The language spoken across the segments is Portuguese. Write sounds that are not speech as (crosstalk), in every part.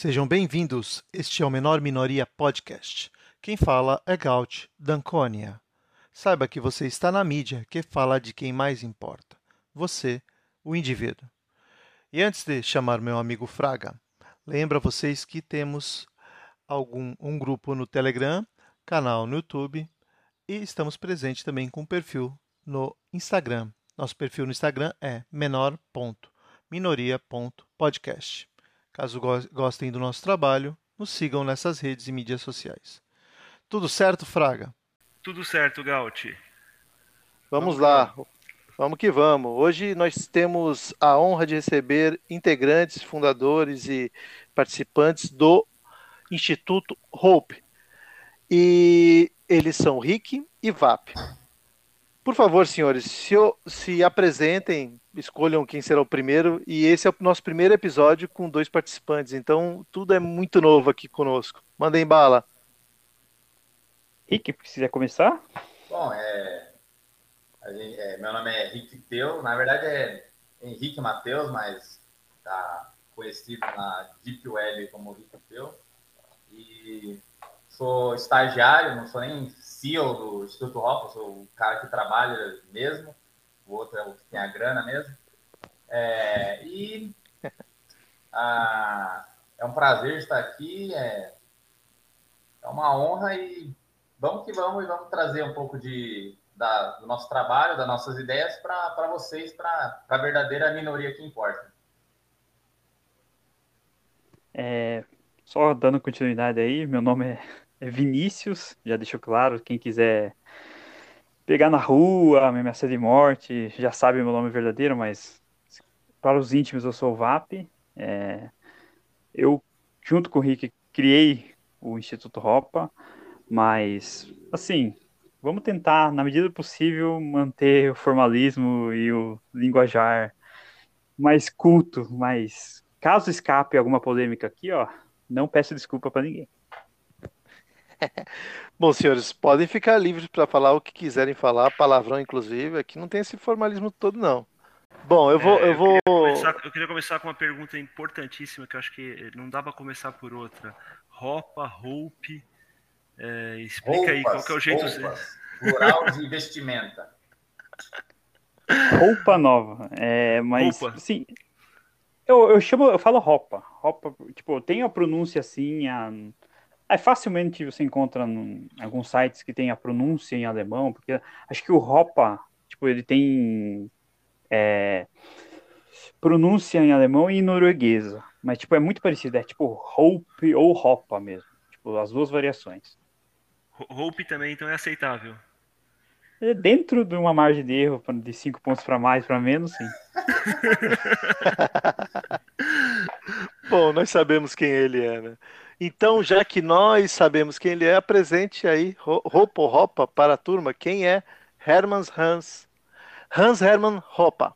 Sejam bem-vindos. Este é o Menor Minoria Podcast. Quem fala é Gaut Danconia. Saiba que você está na mídia que fala de quem mais importa. Você, o indivíduo. E antes de chamar meu amigo Fraga, lembro a vocês que temos algum um grupo no Telegram, canal no YouTube e estamos presentes também com perfil no Instagram. Nosso perfil no Instagram é menor.minoria.podcast. Caso gostem do nosso trabalho, nos sigam nessas redes e mídias sociais. Tudo certo, Fraga? Tudo certo, Gaut. Vamos, vamos lá. Vamos que vamos. Hoje nós temos a honra de receber integrantes, fundadores e participantes do Instituto Hope. E eles são Rick e VAP. Por favor, senhores, se, se apresentem, escolham quem será o primeiro. E esse é o nosso primeiro episódio com dois participantes. Então, tudo é muito novo aqui conosco. Mandem bala. Rick, precisa começar? Bom, é, gente, é, meu nome é Rick Teu. Na verdade é Henrique Matheus, mas tá conhecido na Deep Web como Rick Teu. E sou estagiário, não sou nem CEO do Instituto Rock, sou o cara que trabalha mesmo, o outro é o que tem a grana mesmo. É, e (laughs) ah, é um prazer estar aqui, é, é uma honra e vamos que vamos e vamos trazer um pouco de, da, do nosso trabalho, das nossas ideias para vocês, para a verdadeira minoria que importa. É, só dando continuidade aí, meu nome é é Vinícius, já deixou claro, quem quiser pegar na rua, me ameaça de morte, já sabe meu nome verdadeiro, mas para os íntimos eu sou o VAP. É, eu, junto com o Rick, criei o Instituto Ropa, mas, assim, vamos tentar, na medida do possível, manter o formalismo e o linguajar mais culto, mas caso escape alguma polêmica aqui, ó, não peço desculpa para ninguém. (laughs) Bom, senhores, podem ficar livres para falar o que quiserem falar, palavrão inclusive. Aqui não tem esse formalismo todo, não. Bom, eu vou. É, eu, vou... Queria começar, eu queria começar com uma pergunta importantíssima que eu acho que não dá para começar por outra. Roupa, Hope. É, explica roupas, aí qual que é o jeito. Roupas, plural de vestimenta. Roupa nova. É, mas, roupa. sim. Eu, eu chamo, eu falo roupa. Roupa, tipo, tem a pronúncia assim, a, é, facilmente você encontra em alguns sites que tem a pronúncia em alemão, porque acho que o Hopa, tipo, ele tem é, pronúncia em alemão e em norueguesa, mas tipo, é muito parecido, é tipo Hope ou Hopa mesmo, tipo, as duas variações. Hope também, então, é aceitável. É dentro de uma margem de erro de 5 pontos para mais, para menos, sim. (laughs) Bom, nós sabemos quem ele é, né? Então, já que nós sabemos quem ele é, apresente aí, roupa ou roupa para a turma, quem é Hermann Hans, Hans Hermann Roupa.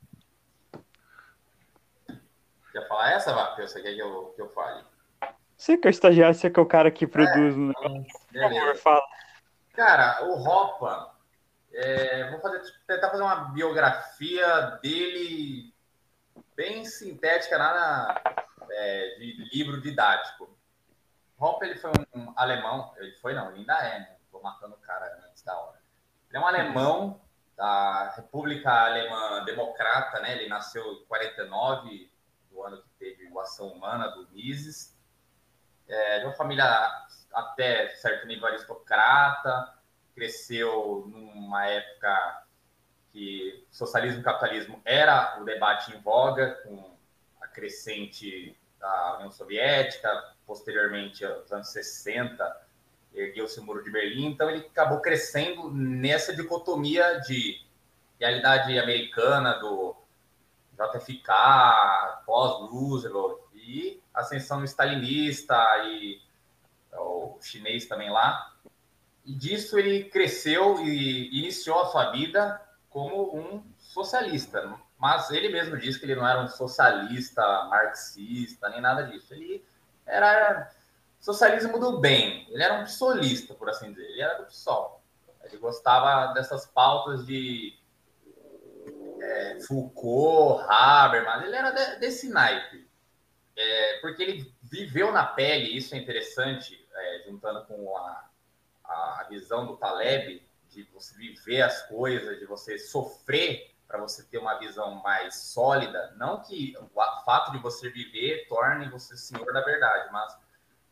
Quer falar essa, Vap? Você quer que eu, que eu fale? Você que é o estagiário, você que é o cara que produz o negócio. Por favor, fala. Cara, o Roupa, é, vou fazer, tentar fazer uma biografia dele bem sintética, nada é, de livro didático. Hoppe, ele foi um alemão, ele foi não, ele ainda é, né? Tô matando o cara antes da hora. Ele é um alemão da República Alemã Democrata, né? Ele nasceu em 49, do ano que teve o Ação Humana do Mises. É, de uma família até certo nível aristocrata, cresceu numa época que socialismo e capitalismo era o debate em voga, com a crescente da União Soviética, posteriormente aos anos 60, ergueu-se o Muro de Berlim, então ele acabou crescendo nessa dicotomia de realidade americana do JFK, pós-Roosevelt, e ascensão stalinista e o chinês também lá. E disso ele cresceu e iniciou a sua vida como um socialista. Mas ele mesmo disse que ele não era um socialista, marxista, nem nada disso. Ele era socialismo do bem. Ele era um psolista, por assim dizer. Ele era do PSOL. Ele gostava dessas pautas de é, Foucault, Habermas. Ele era de, desse naipe. É, porque ele viveu na pele, isso é interessante, é, juntando com a, a visão do Taleb, de você viver as coisas, de você sofrer para você ter uma visão mais sólida. Não que o fato de você viver torne você senhor da verdade, mas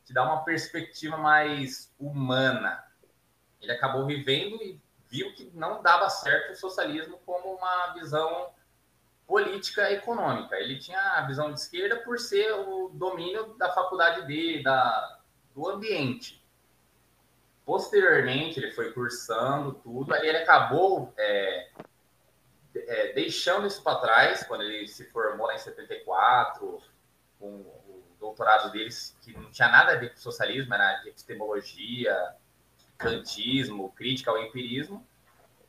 te dá uma perspectiva mais humana. Ele acabou vivendo e viu que não dava certo o socialismo como uma visão política econômica. Ele tinha a visão de esquerda por ser o domínio da faculdade dele, da, do ambiente. Posteriormente, ele foi cursando tudo, aí ele acabou é, é, deixando isso para trás, quando ele se formou lá em 74, com o doutorado dele, que não tinha nada a ver com socialismo, era epistemologia, kantismo, crítica ao empirismo.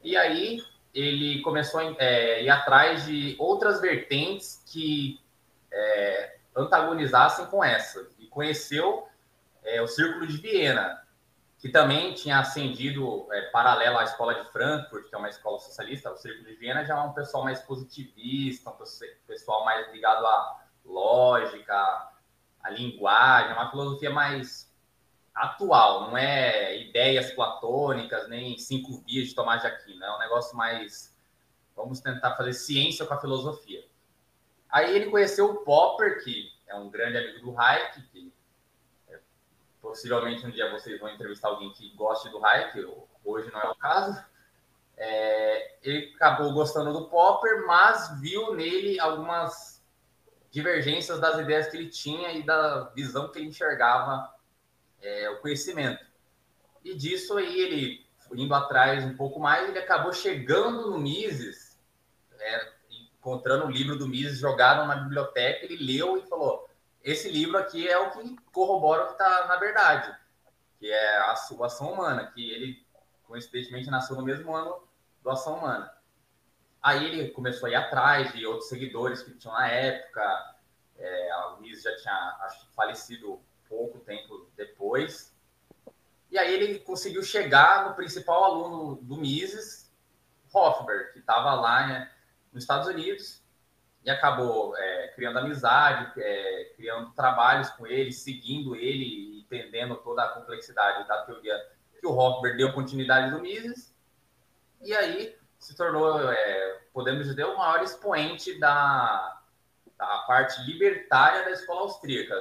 E aí ele começou a é, ir atrás de outras vertentes que é, antagonizassem com essa. E conheceu é, o Círculo de Viena, que também tinha ascendido é, paralelo à escola de Frankfurt, que é uma escola socialista. O Círculo de Viena já é um pessoal mais positivista, um pessoal mais ligado à lógica, à linguagem, uma filosofia mais atual, não é ideias platônicas, nem cinco vias de Tomás de Aquino, é um negócio mais. Vamos tentar fazer ciência com a filosofia. Aí ele conheceu o Popper, que é um grande amigo do Hayek, que é, possivelmente um dia vocês vão entrevistar alguém que goste do Hayek, hoje não é o caso. É, ele acabou gostando do Popper, mas viu nele algumas divergências das ideias que ele tinha e da visão que ele enxergava é, o conhecimento. E disso aí ele, indo atrás um pouco mais, ele acabou chegando no Mises, é, encontrando o livro do Mises, jogaram na biblioteca, ele leu e falou: esse livro aqui é o que corrobora o que está na verdade, que é a sua ação humana, que ele coincidentemente nasceu no mesmo ano do Ação Humana. Aí ele começou a ir atrás de outros seguidores que tinham na época. É, a Mises já tinha acho, falecido pouco tempo depois. E aí ele conseguiu chegar no principal aluno do Mises, Hofberg, que estava lá né, nos Estados Unidos e acabou é, criando amizade, é, criando trabalhos com ele, seguindo ele, entendendo toda a complexidade da teoria que o Hofberg deu continuidade do Mises. E aí se tornou, é, podemos dizer, o maior expoente da, da parte libertária da escola austríaca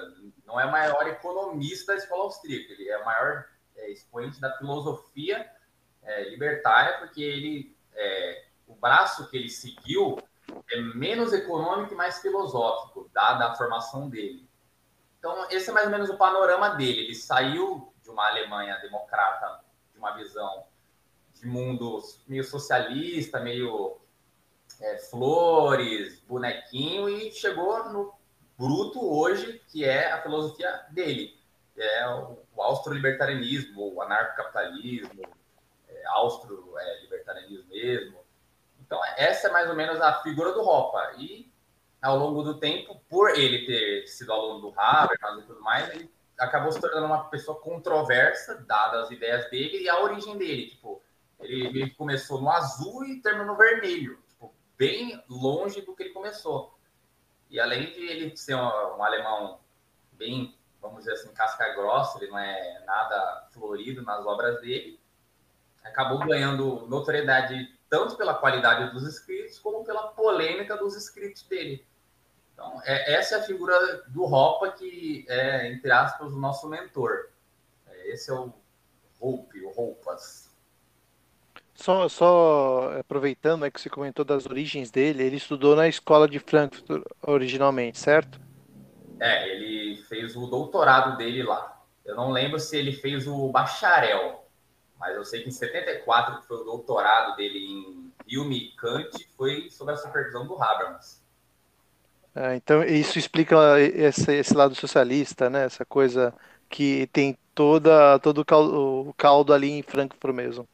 não é o maior economista da escola austríaca, ele é o maior é, expoente da filosofia é, libertária, porque ele, é, o braço que ele seguiu é menos econômico e mais filosófico, dada a formação dele. Então, esse é mais ou menos o panorama dele. Ele saiu de uma Alemanha democrata, de uma visão de mundo meio socialista, meio é, flores, bonequinho, e chegou no bruto hoje, que é a filosofia dele, é o, o austro-libertarianismo, o anarcocapitalismo, é, austro-libertarianismo mesmo. Então, essa é mais ou menos a figura do Ropa. E, ao longo do tempo, por ele ter sido aluno do Habermas e tudo mais, ele acabou se tornando uma pessoa controversa, dadas as ideias dele e a origem dele. Tipo, ele, ele começou no azul e terminou no vermelho. Tipo, bem longe do que ele começou. E além de ele ser um, um alemão bem, vamos dizer assim, casca grossa, ele não é nada florido nas obras dele, acabou ganhando notoriedade tanto pela qualidade dos escritos como pela polêmica dos escritos dele. Então, é, essa é a figura do Ropa que é, entre aspas, o nosso mentor. É, esse é o Hope, o Roupas. Só, só aproveitando é que você comentou das origens dele, ele estudou na escola de Frankfurt originalmente, certo? É, ele fez o doutorado dele lá. Eu não lembro se ele fez o bacharel, mas eu sei que em 74, que foi o doutorado dele em filme e Kant, foi sob a supervisão do Habermas. É, então, isso explica esse, esse lado socialista, né? Essa coisa que tem toda, todo o caldo, o caldo ali em Frankfurt mesmo.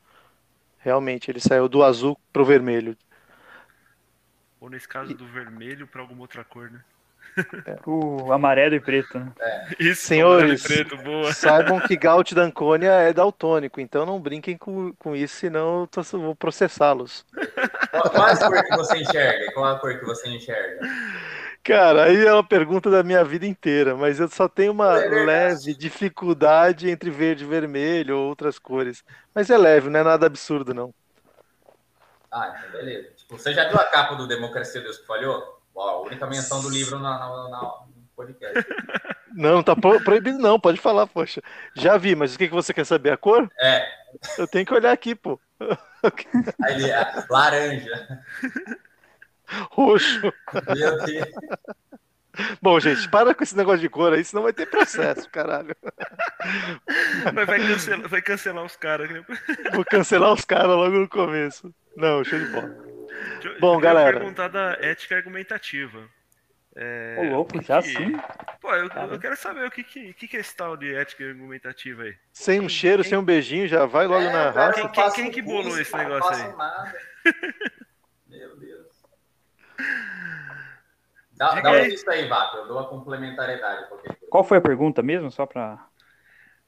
Realmente, ele saiu do azul pro vermelho. Ou nesse caso, do vermelho para alguma outra cor, né? O (laughs) amarelo e preto, né? É. Isso, Senhores, preto, saibam que (laughs) Gaut Danconia é daltônico, então não brinquem com, com isso, senão eu tô, vou processá-los. Qual a cor que você enxerga? Qual a cor que você enxerga? Cara, aí é uma pergunta da minha vida inteira, mas eu só tenho uma É leve dificuldade entre verde e vermelho ou outras cores. Mas é leve, não é nada absurdo, não. Ah, então beleza. Tipo, você já viu a capa do Democracia Deus que falhou? Ó, a única menção do livro na, na- na- no podcast. (laughs) Não, tá pro- proibido não, pode falar, poxa. Já vi, mas o que, que você quer saber? A cor? É, Eu tenho que olhar aqui, pô. (laughs) aí ele é laranja. Roxo. Meu Deus. Bom, gente, para com esse negócio de cor aí, senão vai ter processo, caralho. Mas vai cancelar, vai cancelar os caras. né? Vou cancelar os caras logo no começo. Não, show de bola. Eu- Bom, eu galera. perguntar da ética argumentativa. É, Ô, louco, já que- sim? Pô, eu, eu quero saber o que, que, que, é esse tal de ética argumentativa aí. Sem um cheiro, sem um beijinho, já vai logo É, na raça. Quem- faço quem que bolou curso, esse negócio aí? nada. (laughs) Meu Deus. Dá, Diga dá uma aí. lista aí, Vato. Eu dou a complementariedade. Qualquer coisa. Qual foi a pergunta mesmo? Só pra.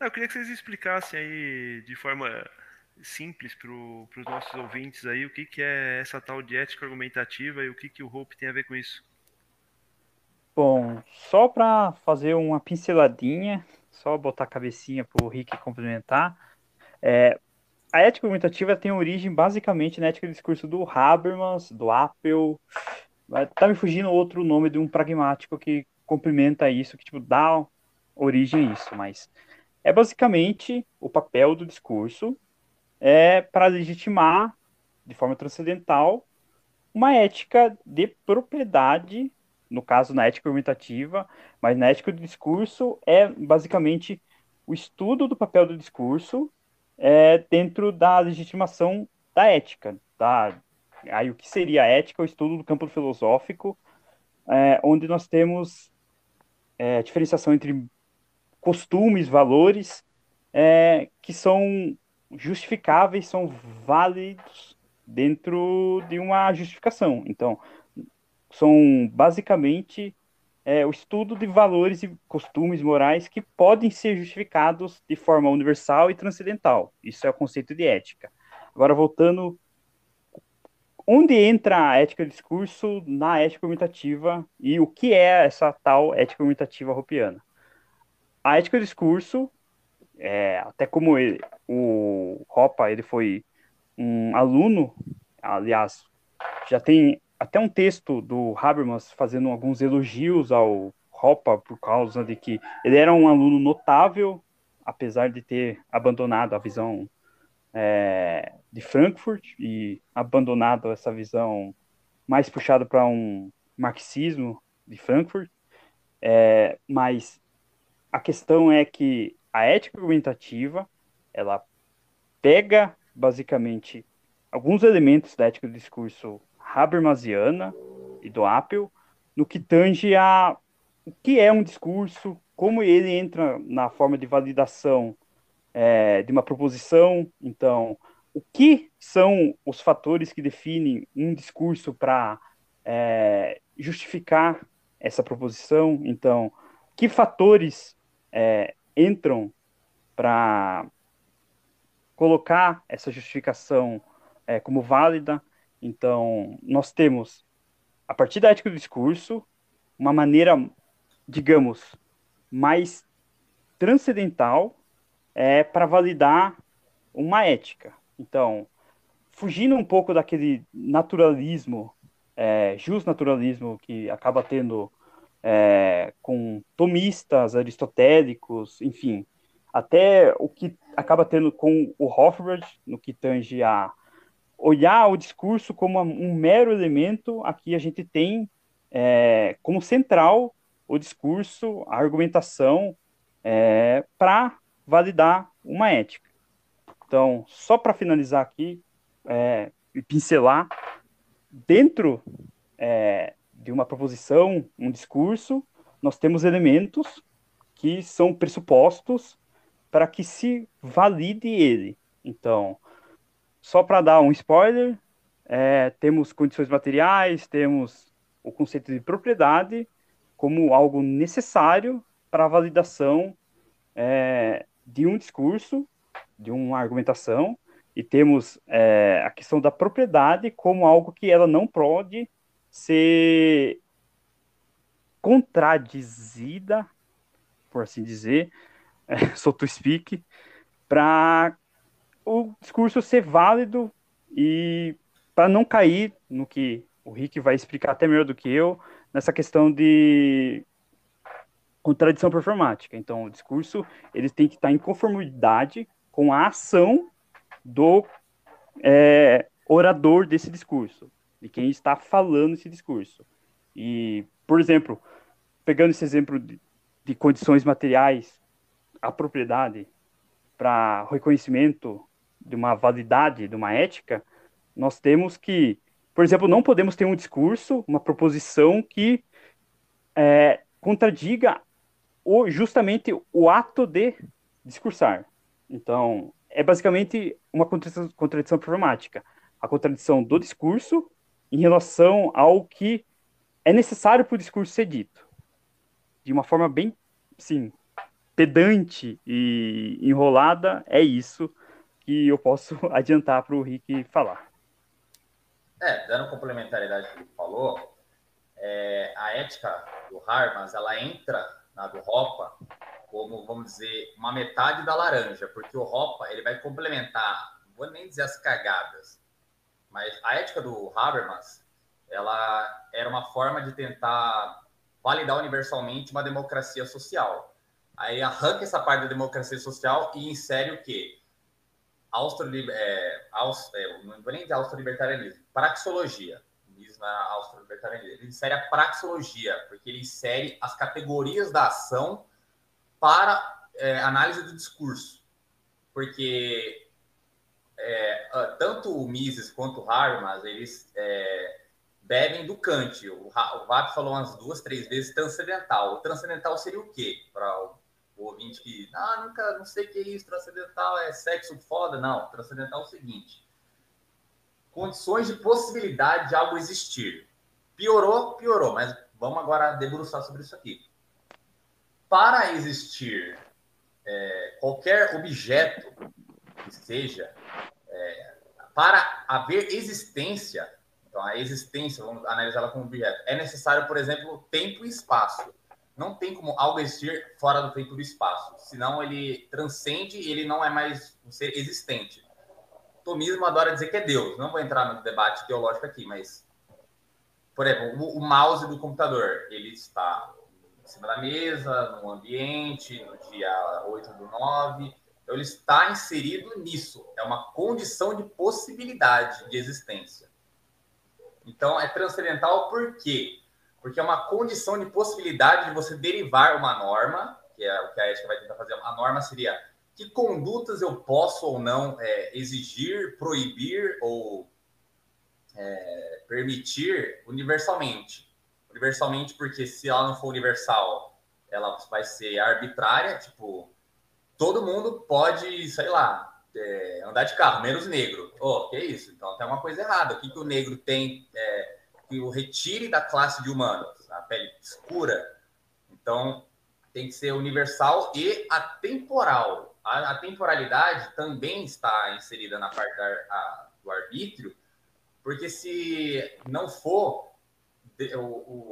Não, eu queria que vocês explicassem aí de forma simples para os nossos ouvintes aí o que, que é essa tal de ética argumentativa e o que, que o Hope tem a ver com isso. Bom, só para fazer uma pinceladinha, só botar a cabecinha para o Rick complementar. é, a ética argumentativa tem origem basicamente na ética do discurso do Habermas, do Apple. Tá me fugindo outro nome de um pragmático que complementa isso, que tipo dá origem a isso, mas é basicamente o papel do discurso é para legitimar de forma transcendental uma ética de propriedade no caso na ética argumentativa, mas na ética do discurso é basicamente o estudo do papel do discurso é, dentro da legitimação da ética. Da, aí o que seria a ética? O estudo do campo filosófico, é, onde nós temos é, diferenciação entre costumes, valores, é, que são justificáveis, são válidos dentro de uma justificação. Então, são basicamente é, o estudo de valores e costumes morais que podem ser justificados de forma universal e transcendental. Isso é o conceito de ética. Agora, voltando. Onde entra a ética do discurso na ética argumentativa e o que é essa tal ética argumentativa ropiana? A ética do discurso, é, até como ele, o Hoppe ele foi um aluno, aliás, já tem até um texto do Habermas fazendo alguns elogios ao Hoppe por causa de que ele era um aluno notável, apesar de ter abandonado a visão é, de Frankfurt e abandonado essa visão mais puxada para um marxismo de Frankfurt. É, mas a questão é que a ética argumentativa ela pega basicamente alguns elementos da ética do discurso habermasiana e do Apple no que tange a o que é um discurso, como ele entra na forma de validação é, de uma proposição. Então, o que são os fatores que definem um discurso para é, justificar essa proposição? Então, que fatores é, entram para colocar essa justificação é, como válida? Então, nós temos, a partir da ética do discurso, uma maneira, digamos, mais transcendental é, para validar uma ética. Então, fugindo um pouco daquele naturalismo, é, justnaturalismo que acaba tendo é, com tomistas, aristotélicos, enfim, até o que acaba tendo com o Hofbard, no que tange a olhar o discurso como um mero elemento, aqui a gente tem é, como central o discurso, a argumentação, é, para validar uma ética. Então, só para finalizar aqui é, e pincelar, dentro é, de uma proposição, um discurso, nós temos elementos que são pressupostos para que se valide ele. Então, só para dar um spoiler, é, temos condições materiais, temos o conceito de propriedade como algo necessário para a validação é, de um discurso, de uma argumentação, e temos é, a questão da propriedade como algo que ela não pode ser contradizida, por assim dizer, (laughs) é, speak, para o discurso ser válido e para não cair no que o Rick vai explicar até melhor do que eu, nessa questão de contradição performática. Então, o discurso ele tem que estar em conformidade com a ação do é, orador desse discurso, de quem está falando esse discurso. E, por exemplo, pegando esse exemplo de, de condições materiais, a propriedade para reconhecimento de uma validade, de uma ética, nós temos que, por exemplo, não podemos ter um discurso, uma proposição que é, contradiga o, justamente o ato de discursar. Então, é basicamente uma contradição, contradição programática. A contradição do discurso em relação ao que é necessário para o discurso ser dito. De uma forma bem, sim, pedante e enrolada, é isso que eu posso (laughs) adiantar para o Rick falar. É, dando complementaridade ao que ele falou, é, a ética do Harmas, ela entra na do Ropa como, vamos dizer, uma metade da laranja, porque o Ropa ele vai complementar, vou nem dizer as cagadas, mas a ética do Habermas, ela era uma forma de tentar validar universalmente uma democracia social. Aí arranca essa parte da democracia social e insere o quê? Austro, é, é, não vou nem dizer austro-libertarianismo, praxeologia. Isso na. Ele insere a praxeologia, porque ele insere as categorias da ação para é, análise do discurso. Porque é, tanto o Mises quanto o Habermas, eles é, bebem do Kant. O, o falou umas duas, três vezes transcendental. O transcendental seria o quê? Para o, o ouvinte que, ah, nunca, não sei o que é isso, transcendental é sexo foda. Não, transcendental é o seguinte. Condições de possibilidade de algo existir. Piorou, piorou, mas vamos agora debruçar sobre isso aqui para existir é, qualquer objeto que seja, é, para haver existência, então a existência, vamos analisá-la como objeto, é necessário, por exemplo, tempo e espaço. Não tem como algo existir fora do tempo e do espaço, senão ele transcende e ele não é mais um ser existente. Tomismo adora dizer que é Deus. Não vou entrar no debate teológico aqui, mas, por exemplo, o, o mouse do computador, ele está em cima da mesa, no ambiente, no dia 8 do 9. Então, ele está inserido nisso. É uma condição de possibilidade de existência. Então, é transcendental por quê? Porque é uma condição de possibilidade de você derivar uma norma, que é o que a ética vai tentar fazer. A norma seria que condutas eu posso ou não é, exigir, proibir ou é, permitir universalmente universalmente, porque se ela não for universal, ela vai ser arbitrária, tipo, todo mundo pode, sei lá, é, andar de carro, menos negro. Oh, que isso? Então tem uma coisa errada. O que, que o negro tem é, que o retire da classe de humanos? A pele escura. Então tem que ser universal e atemporal. A, a temporalidade também está inserida na parte da, a, do arbítrio, porque se não for,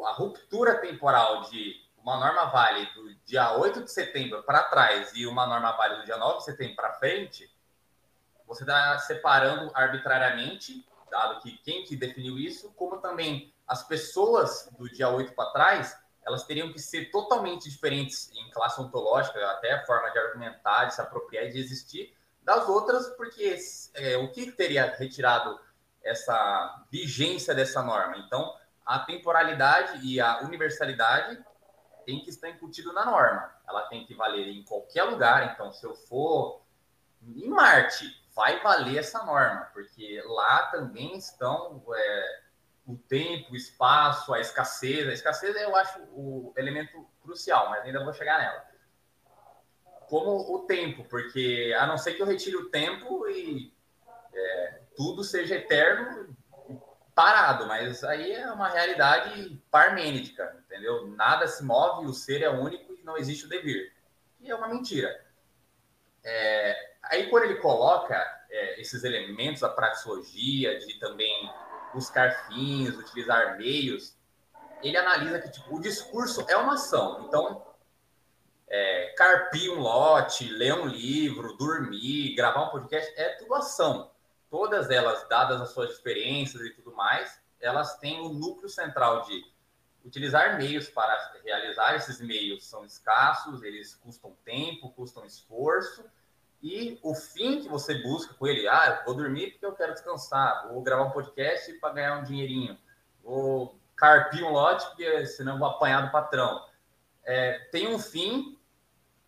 a ruptura temporal de uma norma vale do dia 8 de setembro para trás e uma norma vale do dia 9 de setembro para frente, você está separando arbitrariamente, dado que quem que definiu isso, como também as pessoas do dia 8 para trás, elas teriam que ser totalmente diferentes em classe ontológica, até a forma de argumentar, de se apropriar e de existir, das outras, porque é, o que teria retirado essa vigência dessa norma? Então, a temporalidade e a universalidade tem que estar incutido na norma. Ela tem que valer em qualquer lugar. Então, se eu for em Marte, vai valer essa norma, porque lá também estão é, o tempo, o espaço, a escassez. A escassez eu acho o elemento crucial, mas ainda vou chegar nela. Como o tempo, porque a não ser que eu retire o tempo e é, tudo seja eterno, parado, mas aí é uma realidade parmênica, entendeu? Nada se move, o ser é único e não existe o devir. E é uma mentira. É, aí, quando ele coloca é, esses elementos da praxeologia, de também buscar fins, utilizar meios, ele analisa que tipo, o discurso é uma ação. Então, é, carpir um lote, ler um livro, dormir, gravar um podcast, é tudo ação. Todas elas, dadas as suas diferenças e tudo mais, elas têm o um núcleo central de utilizar meios para realizar esses meios são escassos, eles custam tempo, custam esforço, e o fim que você busca com ele, ah, vou dormir porque eu quero descansar, vou gravar um podcast para ganhar um dinheirinho, vou carpir um lote porque senão vou apanhar do patrão. É, tem um fim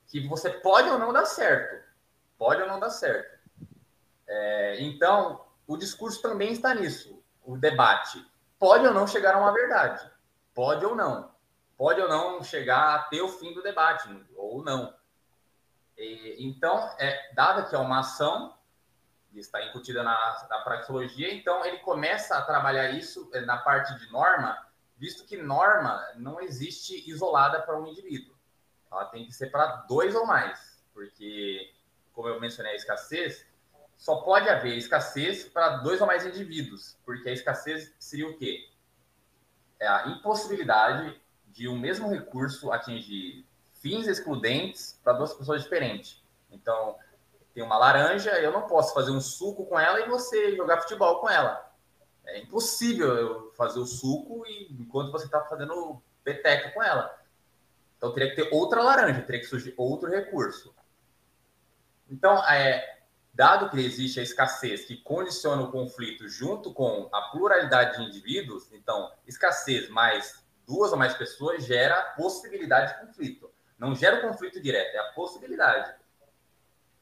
que você pode ou não dar certo, pode ou não dar certo. É, então, o discurso também está nisso, o debate. Pode ou não chegar a uma verdade, pode ou não. Pode ou não chegar até o fim do debate, ou não. E, então, é, dada que é uma ação, está incutida na, na praxeologia, então ele começa a trabalhar isso é, na parte de norma, visto que norma não existe isolada para um indivíduo. Ela tem que ser para dois ou mais, porque, como eu mencionei a escassez, só pode haver escassez para dois ou mais indivíduos, porque a escassez seria o quê? É a impossibilidade de um mesmo recurso atingir fins excludentes para duas pessoas diferentes. Então, tem uma laranja, eu não posso fazer um suco com ela e você jogar futebol com ela. É impossível eu fazer o suco e, enquanto você está fazendo peteca com ela. Então teria que ter outra laranja, teria que surgir outro recurso. Então, é, dado que existe a escassez que condiciona o conflito junto com a pluralidade de indivíduos, então escassez mais duas ou mais pessoas gera possibilidade de conflito. Não gera o conflito direto, é a possibilidade.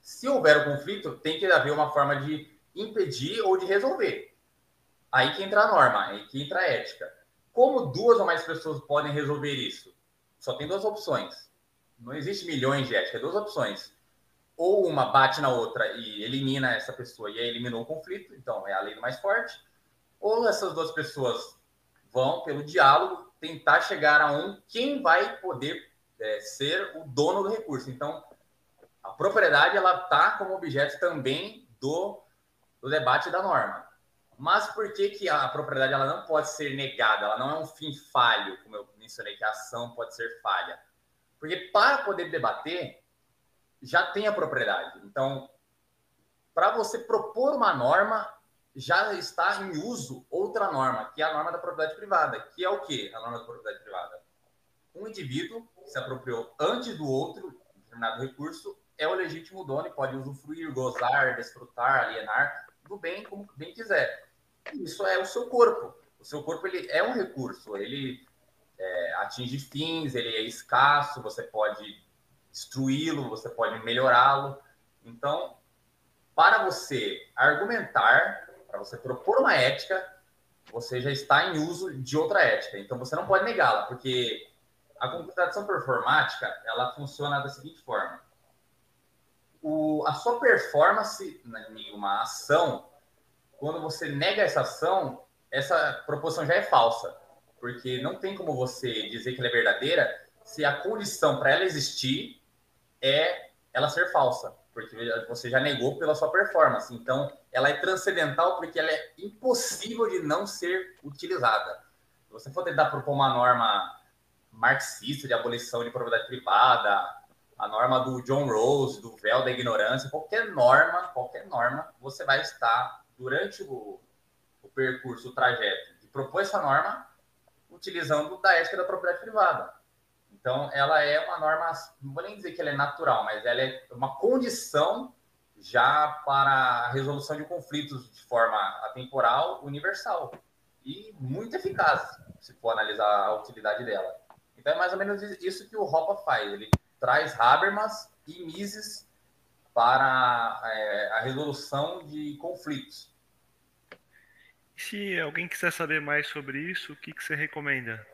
Se houver o conflito, tem que haver uma forma de impedir ou de resolver. Aí que entra a norma, aí que entra a ética. Como duas ou mais pessoas podem resolver isso? Só tem duas opções. Não existe milhões de ética, é duas opções. Ou uma bate na outra e elimina essa pessoa e aí eliminou o conflito, então é a lei do mais forte. Ou essas duas pessoas vão, pelo diálogo, tentar chegar a um quem vai poder é, ser o dono do recurso. Então, a propriedade ela está como objeto também do, do debate da norma. Mas por que, que a propriedade ela não pode ser negada? Ela não é um fim falho, como eu mencionei, que a ação pode ser falha. Porque para poder debater, já tem a propriedade. Então, para você propor uma norma, já está em uso outra norma, que é a norma da propriedade privada. Que é o quê? A norma da propriedade privada. Um indivíduo se apropriou antes do outro determinado recurso, é o legítimo dono e pode usufruir, gozar, desfrutar, alienar do bem como bem quiser. Isso é o seu corpo. O seu corpo ele é um recurso, ele é, atinge fins, ele é escasso, você pode destruí-lo, você pode melhorá-lo. Então, para você argumentar, para você propor uma ética, você já está em uso de outra ética. Então, você não pode negá-la, porque a computação performática ela funciona da seguinte forma: o, a sua performance em uma ação, quando você nega essa ação, essa proposição já é falsa, porque não tem como você dizer que ela é verdadeira se a condição para ela existir é ela ser falsa, porque você já negou pela sua performance. Então, ela é transcendental porque ela é impossível de não ser utilizada. Se você for tentar propor uma norma marxista de abolição de propriedade privada, a norma do John Rawls, do véu da ignorância, qualquer norma, qualquer norma, você vai estar durante o, o percurso, o trajeto de propor essa norma, utilizando da ética da propriedade privada. Então, ela é uma norma, não vou nem dizer que ela é natural, mas ela é uma condição já para a resolução de conflitos de forma atemporal, universal e muito eficaz, se for analisar a utilidade dela. Então é mais ou menos isso que o Hoppe faz. Ele traz Habermas e Mises para é, a resolução de conflitos. Se alguém quiser saber mais sobre isso, o que, que você recomenda?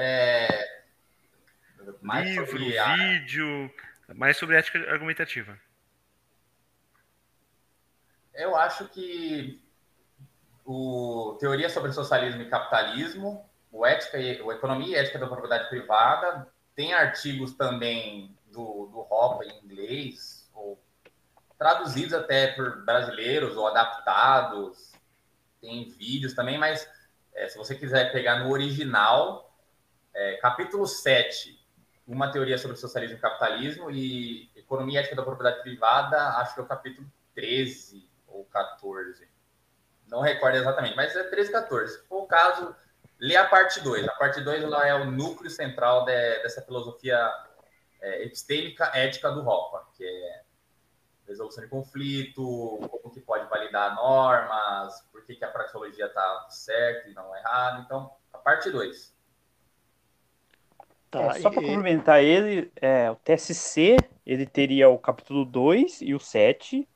É... Livro, vídeo, mais sobre ética argumentativa. Eu acho que o Teoria sobre Socialismo e Capitalismo, o, ética e, o Economia e Ética da Propriedade Privada, tem artigos também do, do Hopper em inglês, ou traduzidos até por brasileiros ou adaptados. tem vídeos também, mas é, se você quiser pegar no original, é, capítulo 7, uma teoria sobre socialismo e capitalismo e economia ética da propriedade privada, acho que é o capítulo 13 ou 14. Não recordo exatamente, mas é 13, 14. Se for o caso, lê a parte 2. A parte 2 ela é o núcleo central de, dessa filosofia é, epistêmica ética do Hopper, que é resolução de conflito, como que pode validar normas, por que, que a praxeologia está certa e não errada. Então, a parte 2. Tá, é, só para complementar ele, é, o TSC ele teria o capítulo 2 e o 7.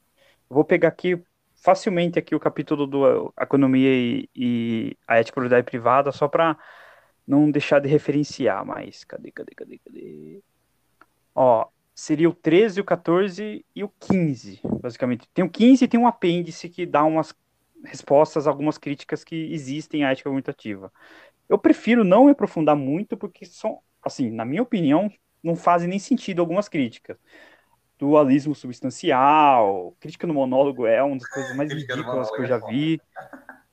Vou pegar aqui facilmente aqui o capítulo do economia e, e a ética propriedade privada, só para não deixar de referenciar, mas cadê, cadê, cadê, cadê? Ó, seria o 13, o 14 e o 15, basicamente. Tem o 15 e tem um apêndice que dá umas respostas a algumas críticas que existem à ética argumentativa. Eu prefiro não me aprofundar muito, porque são, assim, na minha opinião, não fazem nem sentido algumas críticas. Dualismo substancial, crítica no monólogo é uma das coisas mais ridículas que eu já é vi.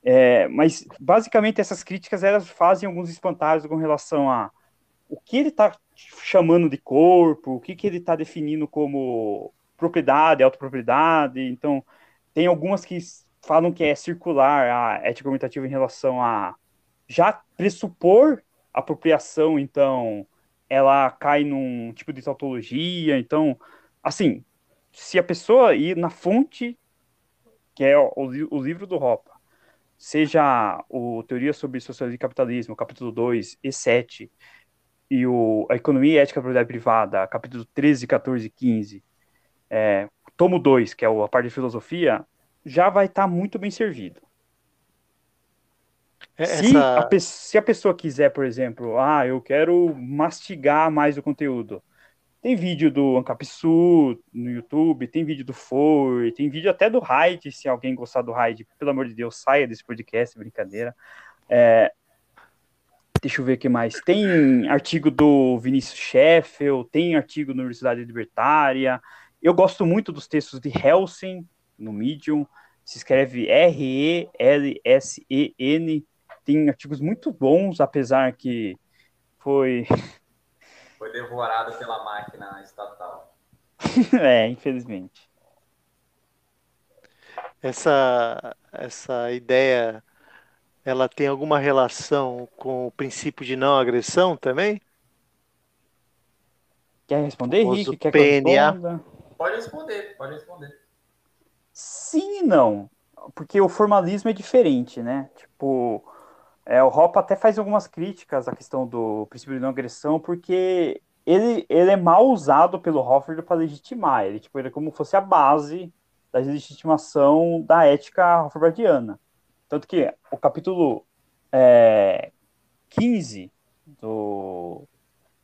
É, mas, basicamente, essas críticas elas fazem alguns espantalhos com relação a o que ele está chamando de corpo, o que, que ele está definindo como propriedade, autopropriedade. Então, tem algumas que falam que é circular a ética argumentativa em relação a já pressupor apropriação, então ela cai num tipo de tautologia. Então, assim, se a pessoa ir na fonte, que é o, o livro do Ropa, seja o Teoria sobre Socialismo e Capitalismo, capítulo 2 e 7, e o, a Economia e Ética da Propriedade Privada, capítulo 13, 14 e 15, é, tomo 2, que é a parte de filosofia, já vai estar tá muito bem servido. É, essa... Se, a, se, a, pessoa quiser, por exemplo, ah, eu quero mastigar mais o conteúdo, tem vídeo do Ancapsu no YouTube, tem vídeo do For, tem vídeo até do Raid, se alguém gostar do Raid, pelo amor de Deus, saia desse podcast, brincadeira. É, deixa eu ver o que mais. Tem artigo do Vinícius Scheffel, tem artigo na Universidade Libertária. Eu gosto muito dos textos de Helsing, no Medium. Se escreve R-E-L-S-E-N. Tem artigos muito bons, apesar que foi. (laughs) Foi devorado pela máquina estatal. (laughs) é, infelizmente. Essa, essa ideia ela tem alguma relação com o princípio de não agressão também? Quer responder, Henrique? Quer PNA? Pode responder, pode responder. Sim e não, porque o formalismo é diferente, né? Tipo, é, o Hoppe até faz algumas críticas à questão do princípio de não agressão, porque ele, ele é mal usado pelo Hoffert para legitimar. Ele, tipo, ele é como se fosse a base da legitimação da ética hoffertiana. Tanto que o capítulo é, 15 do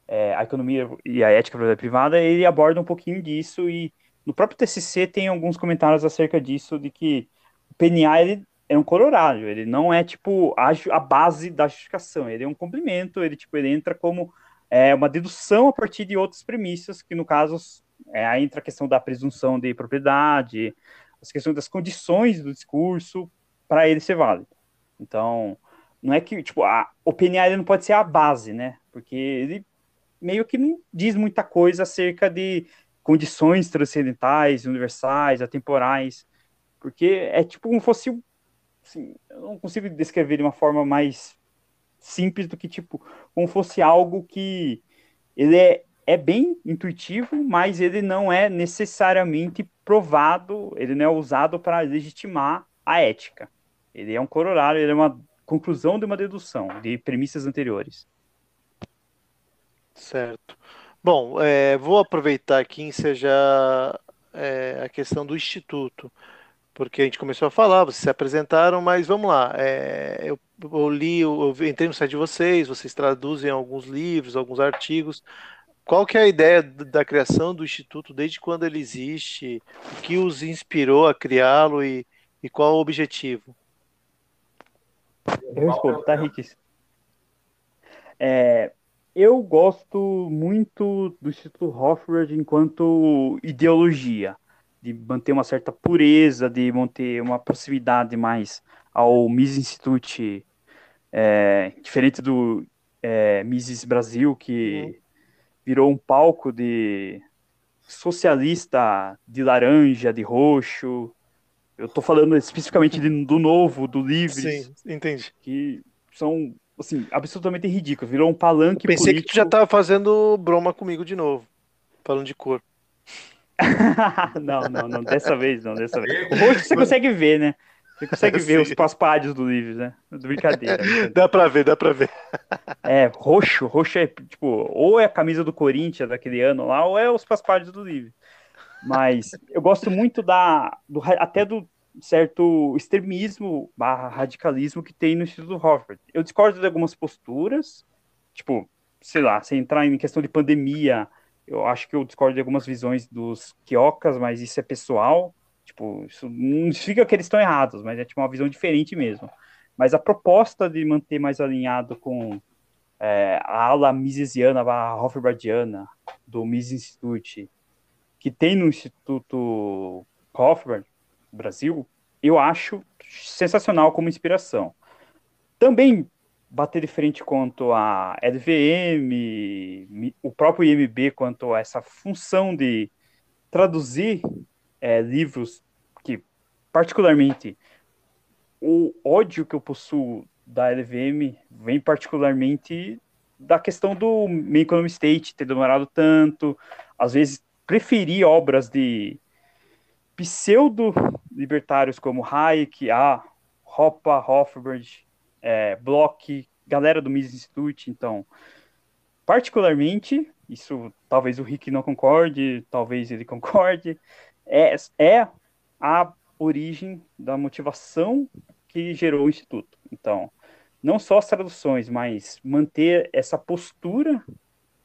é, A Economia e a Ética Privada, ele aborda um pouquinho disso e no próprio TCC tem alguns comentários acerca disso, de que o PNA ele é um corolário, ele não é tipo a, a base da justificação, ele é um complemento, ele tipo ele entra como é, uma dedução a partir de outras premissas, que no caso é, aí entra a questão da presunção de propriedade, as questões das condições do discurso, para ele ser válido. Então, não é que, tipo, a, o PNA não pode ser a base, né? Porque ele meio que não diz muita coisa acerca de condições transcendentais, universais, atemporais, porque é tipo como fosse, assim, eu não consigo descrever de uma forma mais simples do que, tipo, como fosse algo que ele é, é bem intuitivo, mas ele não é necessariamente provado, ele não é usado para legitimar a ética. Ele é um corolário, ele é uma conclusão de uma dedução de premissas anteriores. Certo. Bom, é, vou aproveitar aqui e ensejar é, a questão do Instituto, porque a gente começou a falar, vocês se apresentaram, mas vamos lá. É, eu, eu, li, eu entrei no site de vocês, vocês traduzem alguns livros, alguns artigos. Qual que é a ideia da criação do Instituto, desde quando ele existe, o que os inspirou a criá-lo e, e qual o objetivo? Eu respondo, tá, Rick? É, eu gosto muito do Instituto Hofbard enquanto ideologia, de manter uma certa pureza, de manter uma proximidade mais ao Mises Institute, é, diferente do é, Mises Brasil, que uhum. virou um palco de socialista de laranja, de roxo. Eu estou falando especificamente de, do novo, do Livres. Sim, entendi. Que são, assim, absolutamente ridículos. Virou um palanque Pensei político. que tu já estava fazendo broma comigo de novo, falando de cor. (laughs) não, não, não, dessa vez não, dessa vez. O roxo você consegue ver, né? Você consegue ver os paspalhos do livro, né? Brincadeira. dá pra ver, dá pra ver. É, roxo, roxo é tipo, ou é a camisa do Corinthians daquele ano lá, ou é os paspalhos do livro. Mas eu gosto muito da, do, até do certo extremismo barra radicalismo que tem no Instituto Hoffman. Eu discordo de algumas posturas, tipo, sei lá, sem entrar em questão de pandemia, eu acho que eu discordo de algumas visões dos quiocas, mas isso é pessoal. Tipo, isso não significa que eles estão errados, mas é tipo uma visão diferente mesmo. Mas a proposta de manter mais alinhado com é, a ala misesiana, a Hofbardiana, do Mises Institute, que tem no Instituto Hofbard, Brasil, eu acho sensacional como inspiração. Também bater de frente quanto a LVM, o próprio IMB quanto a essa função de traduzir é, livros que, particularmente, o ódio que eu possuo da LVM vem particularmente da questão do Main State ter demorado tanto, às vezes preferir obras de pseudo-libertários como Hayek, a Hoppa, Hofbard, é, Bloch, galera do Mises Institute, então, particularmente, isso talvez o Rick não concorde, talvez ele (laughs) concorde, é, é a origem da motivação que gerou o Instituto. Então, não só as traduções, mas manter essa postura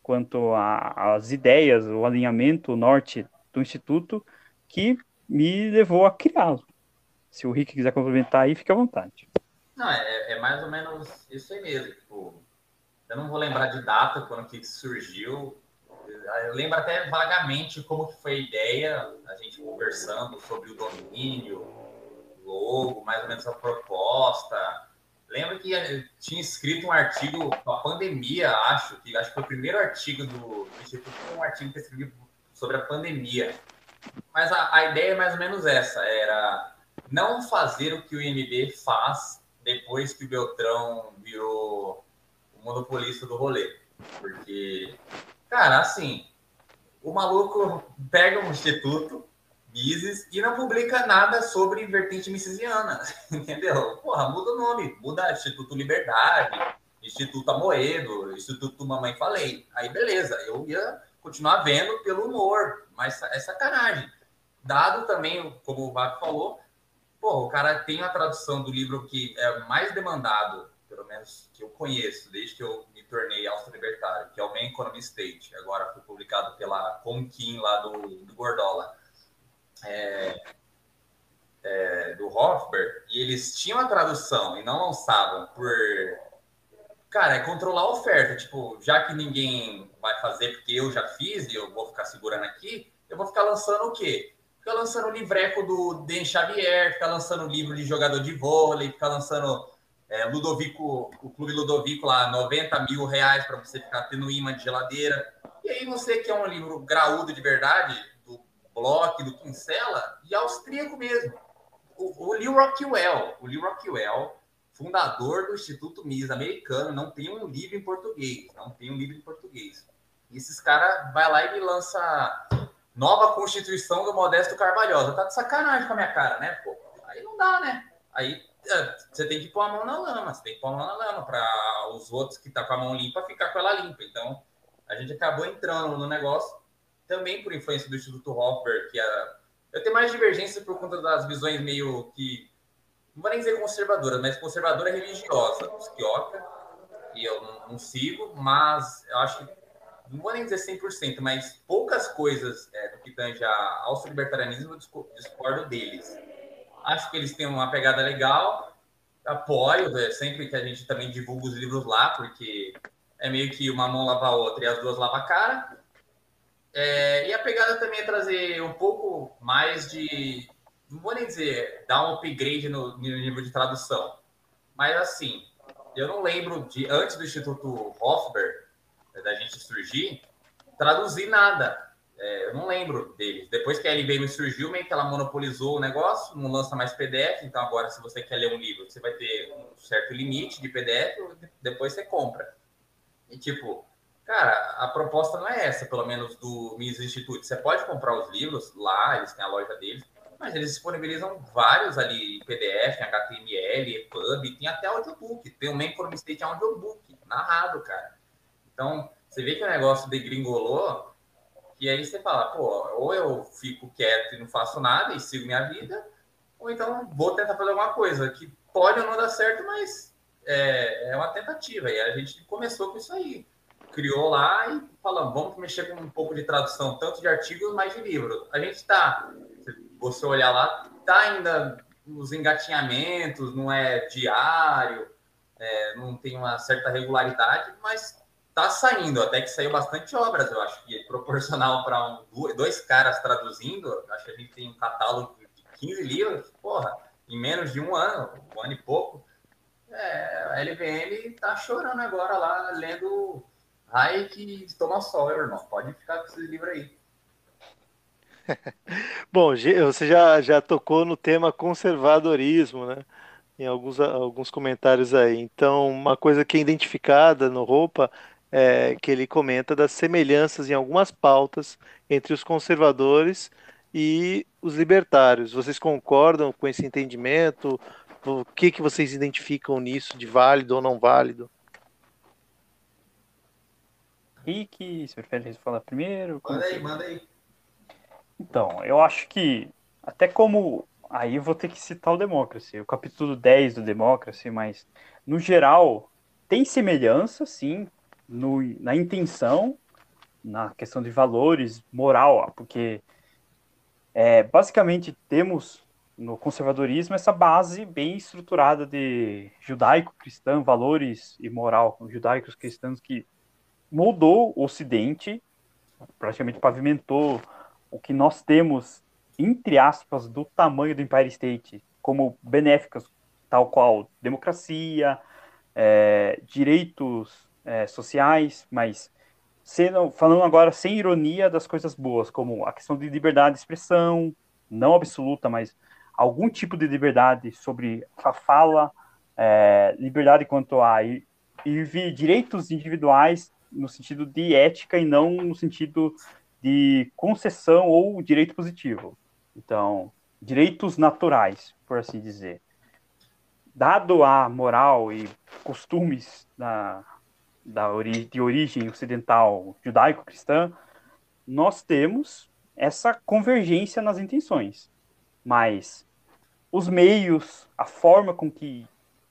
quanto às ideias, o alinhamento, o norte do Instituto, que me levou a criá-lo. Se o Rick quiser complementar aí, fique à vontade. Não, é, é mais ou menos isso aí mesmo. Tipo, eu não vou lembrar de data quando que surgiu, eu lembro até vagamente como que foi a ideia, a gente conversando sobre o domínio, logo, mais ou menos a proposta. Lembro que tinha escrito um artigo com a pandemia, acho, que acho que foi o primeiro artigo do, do Instituto, um artigo que eu escrevi sobre a pandemia. Mas a, a ideia é mais ou menos essa, era não fazer o que o IMB faz depois que o Beltrão virou o monopolista do rolê. Porque Cara, assim, o maluco pega um instituto, Mises, e não publica nada sobre vertente misesiana, (laughs) entendeu? Porra, muda o nome, muda Instituto Liberdade, Instituto Amoedo, Instituto Mamãe Falei. Aí, beleza, eu ia continuar vendo pelo humor, mas é sacanagem. Dado também, como o Vaco falou, porra, o cara tem a tradução do livro que é mais demandado, pelo menos que eu conheço, desde que eu tornei austro-libertário, que é o Main Economy State, agora foi publicado pela Conquim lá do, do Gordola, é, é, do Hofberg, e eles tinham a tradução e não lançavam por... Cara, é controlar a oferta, tipo, já que ninguém vai fazer porque eu já fiz e eu vou ficar segurando aqui, eu vou ficar lançando o quê? Ficar lançando o livreco do Den Xavier, ficar lançando livro de jogador de vôlei, ficar lançando é, Ludovico, o Clube Ludovico lá, 90 mil reais para você ficar tendo imã de geladeira. E aí você que é um livro graúdo de verdade, do Bloch, do Kinsella, e austríaco mesmo. O, o Lee Rockwell, o Lee Rockwell, fundador do Instituto Mises americano, não tem um livro em português, não tem um livro em português. E esses caras vai lá e lança nova Constituição do Modesto Carvalhosa. Tá de sacanagem com a minha cara, né, pô? Aí não dá, né? Aí é, você tem que pôr a mão na lama, você tem que pôr a mão na lama para os outros que tá com a mão limpa ficar com ela limpa. Então, a gente acabou entrando no negócio, também por influência do Instituto Hoffer, que é, eu tenho mais divergência por conta das visões meio que, não vou nem dizer conservadoras, mas conservadora religiosa, Kioka, e eu não, não, sigo, mas eu acho que, não vou nem dizer 100%, mas poucas coisas é, do que tange ao libertarianismo eu discordo deles Acho que eles têm uma pegada legal. Apoio, né? sempre que a gente também divulga os livros lá, porque é meio que uma mão lava a outra e as duas lavam a cara. É, e a pegada também é trazer um pouco mais de não vou nem dizer dar um upgrade no, no nível de tradução, mas assim, eu não lembro de antes do Instituto Hofberg, da gente surgir, traduzir nada. É, eu não lembro deles. Depois que a LBM surgiu, meio que ela monopolizou o negócio, não lança mais PDF. Então, agora, se você quer ler um livro, você vai ter um certo limite de PDF, depois você compra. E, tipo, cara, a proposta não é essa, pelo menos do Mises Institute. Você pode comprar os livros lá, eles têm a loja deles, mas eles disponibilizam vários ali em PDF, em HTML, EPUB, tem até audiobook. Tem o Main Forum State audiobook, narrado, cara. Então, você vê que o negócio degringolou e aí você fala, pô, ou eu fico quieto e não faço nada e sigo minha vida, ou então vou tentar fazer alguma coisa que pode ou não dar certo, mas é, é uma tentativa. E a gente começou com isso aí. Criou lá e falando, vamos mexer com um pouco de tradução, tanto de artigos, mas de livro. A gente está, se você olhar lá, está ainda nos engatinhamentos, não é diário, é, não tem uma certa regularidade, mas tá saindo, até que saiu bastante obras, eu acho que proporcional para um, dois caras traduzindo, acho que a gente tem um catálogo de 15 livros, porra, em menos de um ano, um ano e pouco. É, a LVM tá chorando agora lá, lendo Ai que toma sol, irmão. Pode ficar com esses livros aí. (laughs) Bom, você já, já tocou no tema conservadorismo, né? Em alguns, alguns comentários aí. Então, uma coisa que é identificada no roupa é, que ele comenta das semelhanças em algumas pautas entre os conservadores e os libertários. Vocês concordam com esse entendimento? O que, que vocês identificam nisso de válido ou não válido? Rick, você prefere falar primeiro? Manda aí, manda aí. Então, eu acho que, até como. Aí eu vou ter que citar o Democracy, o capítulo 10 do Democracy, mas, no geral, tem semelhança, sim, no, na intenção, na questão de valores, moral, porque é, basicamente temos no conservadorismo essa base bem estruturada de judaico-cristão, valores e moral judaicos cristãos que moldou o Ocidente, praticamente pavimentou o que nós temos, entre aspas, do tamanho do Empire State, como benéficas, tal qual democracia, é, direitos é, sociais, mas sendo, falando agora sem ironia das coisas boas, como a questão de liberdade de expressão, não absoluta, mas algum tipo de liberdade sobre a fala, é, liberdade quanto a e, e direitos individuais no sentido de ética e não no sentido de concessão ou direito positivo. Então, direitos naturais, por assim dizer. Dado a moral e costumes da, da ori de origem ocidental judaico-cristã, nós temos essa convergência nas intenções. Mas os meios, a forma com que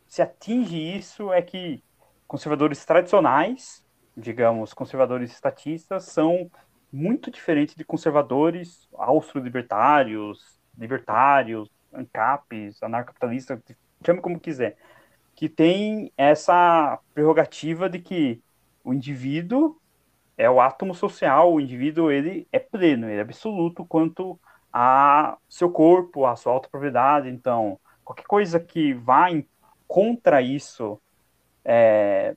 se atinge isso é que conservadores tradicionais, digamos, conservadores estatistas, são muito diferentes de conservadores austro-libertários, libertários, ANCAPs, anarcapitalistas, chame como quiser que tem essa prerrogativa de que o indivíduo é o átomo social, o indivíduo ele é pleno, ele é absoluto quanto a seu corpo, a sua autopropriedade. Então, qualquer coisa que vá contra isso é,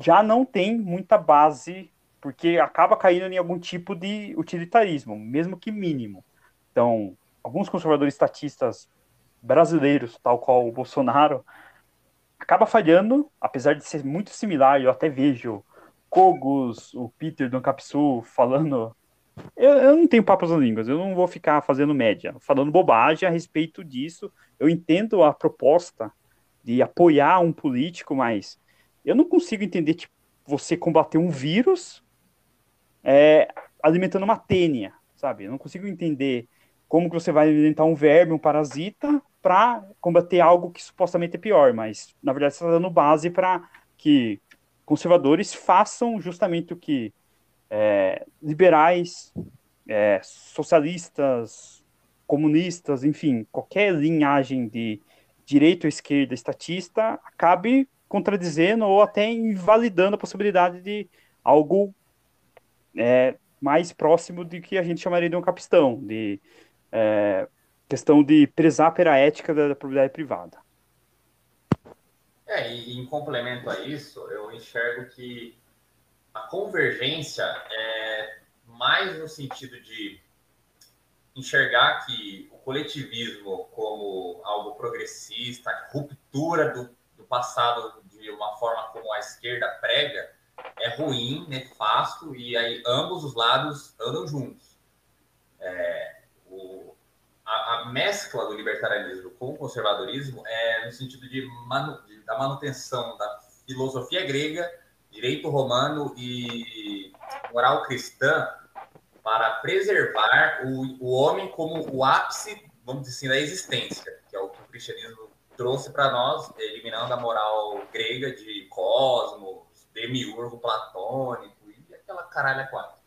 já não tem muita base, porque acaba caindo em algum tipo de utilitarismo, mesmo que mínimo. Então, alguns conservadores estatistas brasileiros, tal qual o Bolsonaro, acaba falhando, apesar de ser muito similar, eu até vejo Kogos, o Peter do Ancapsu falando. Eu, eu não tenho papas nas línguas, eu não vou ficar fazendo média, falando bobagem a respeito disso. Eu entendo a proposta de apoiar um político, mas eu não consigo entender tipo, você combater um vírus é, alimentando uma tênia, sabe? Eu não consigo entender como que você vai alimentar um verme, um parasita, para combater algo que supostamente é pior, mas na verdade está dando base para que conservadores façam justamente o que é, liberais, é, socialistas, comunistas, enfim, qualquer linhagem de direita ou esquerda estatista acabe contradizendo ou até invalidando a possibilidade de algo é, mais próximo do que a gente chamaria de um capistão, de é, questão de prezar pela ética da, da propriedade privada. É, e em complemento a isso, eu enxergo que a convergência é mais no sentido de enxergar que o coletivismo como algo progressista, ruptura do, do passado de uma forma como a esquerda prega, é ruim, nefasto, e aí ambos os lados andam juntos. É, a, a, mescla do libertarianismo com o conservadorismo é no sentido de, manu, de da manutenção da filosofia grega, direito romano e moral cristã para preservar o, o homem como o ápice, vamos dizer assim, da existência, que é o que o cristianismo trouxe para nós, eliminando a moral grega de cosmos, demiurgo platônico e aquela caralha quatro.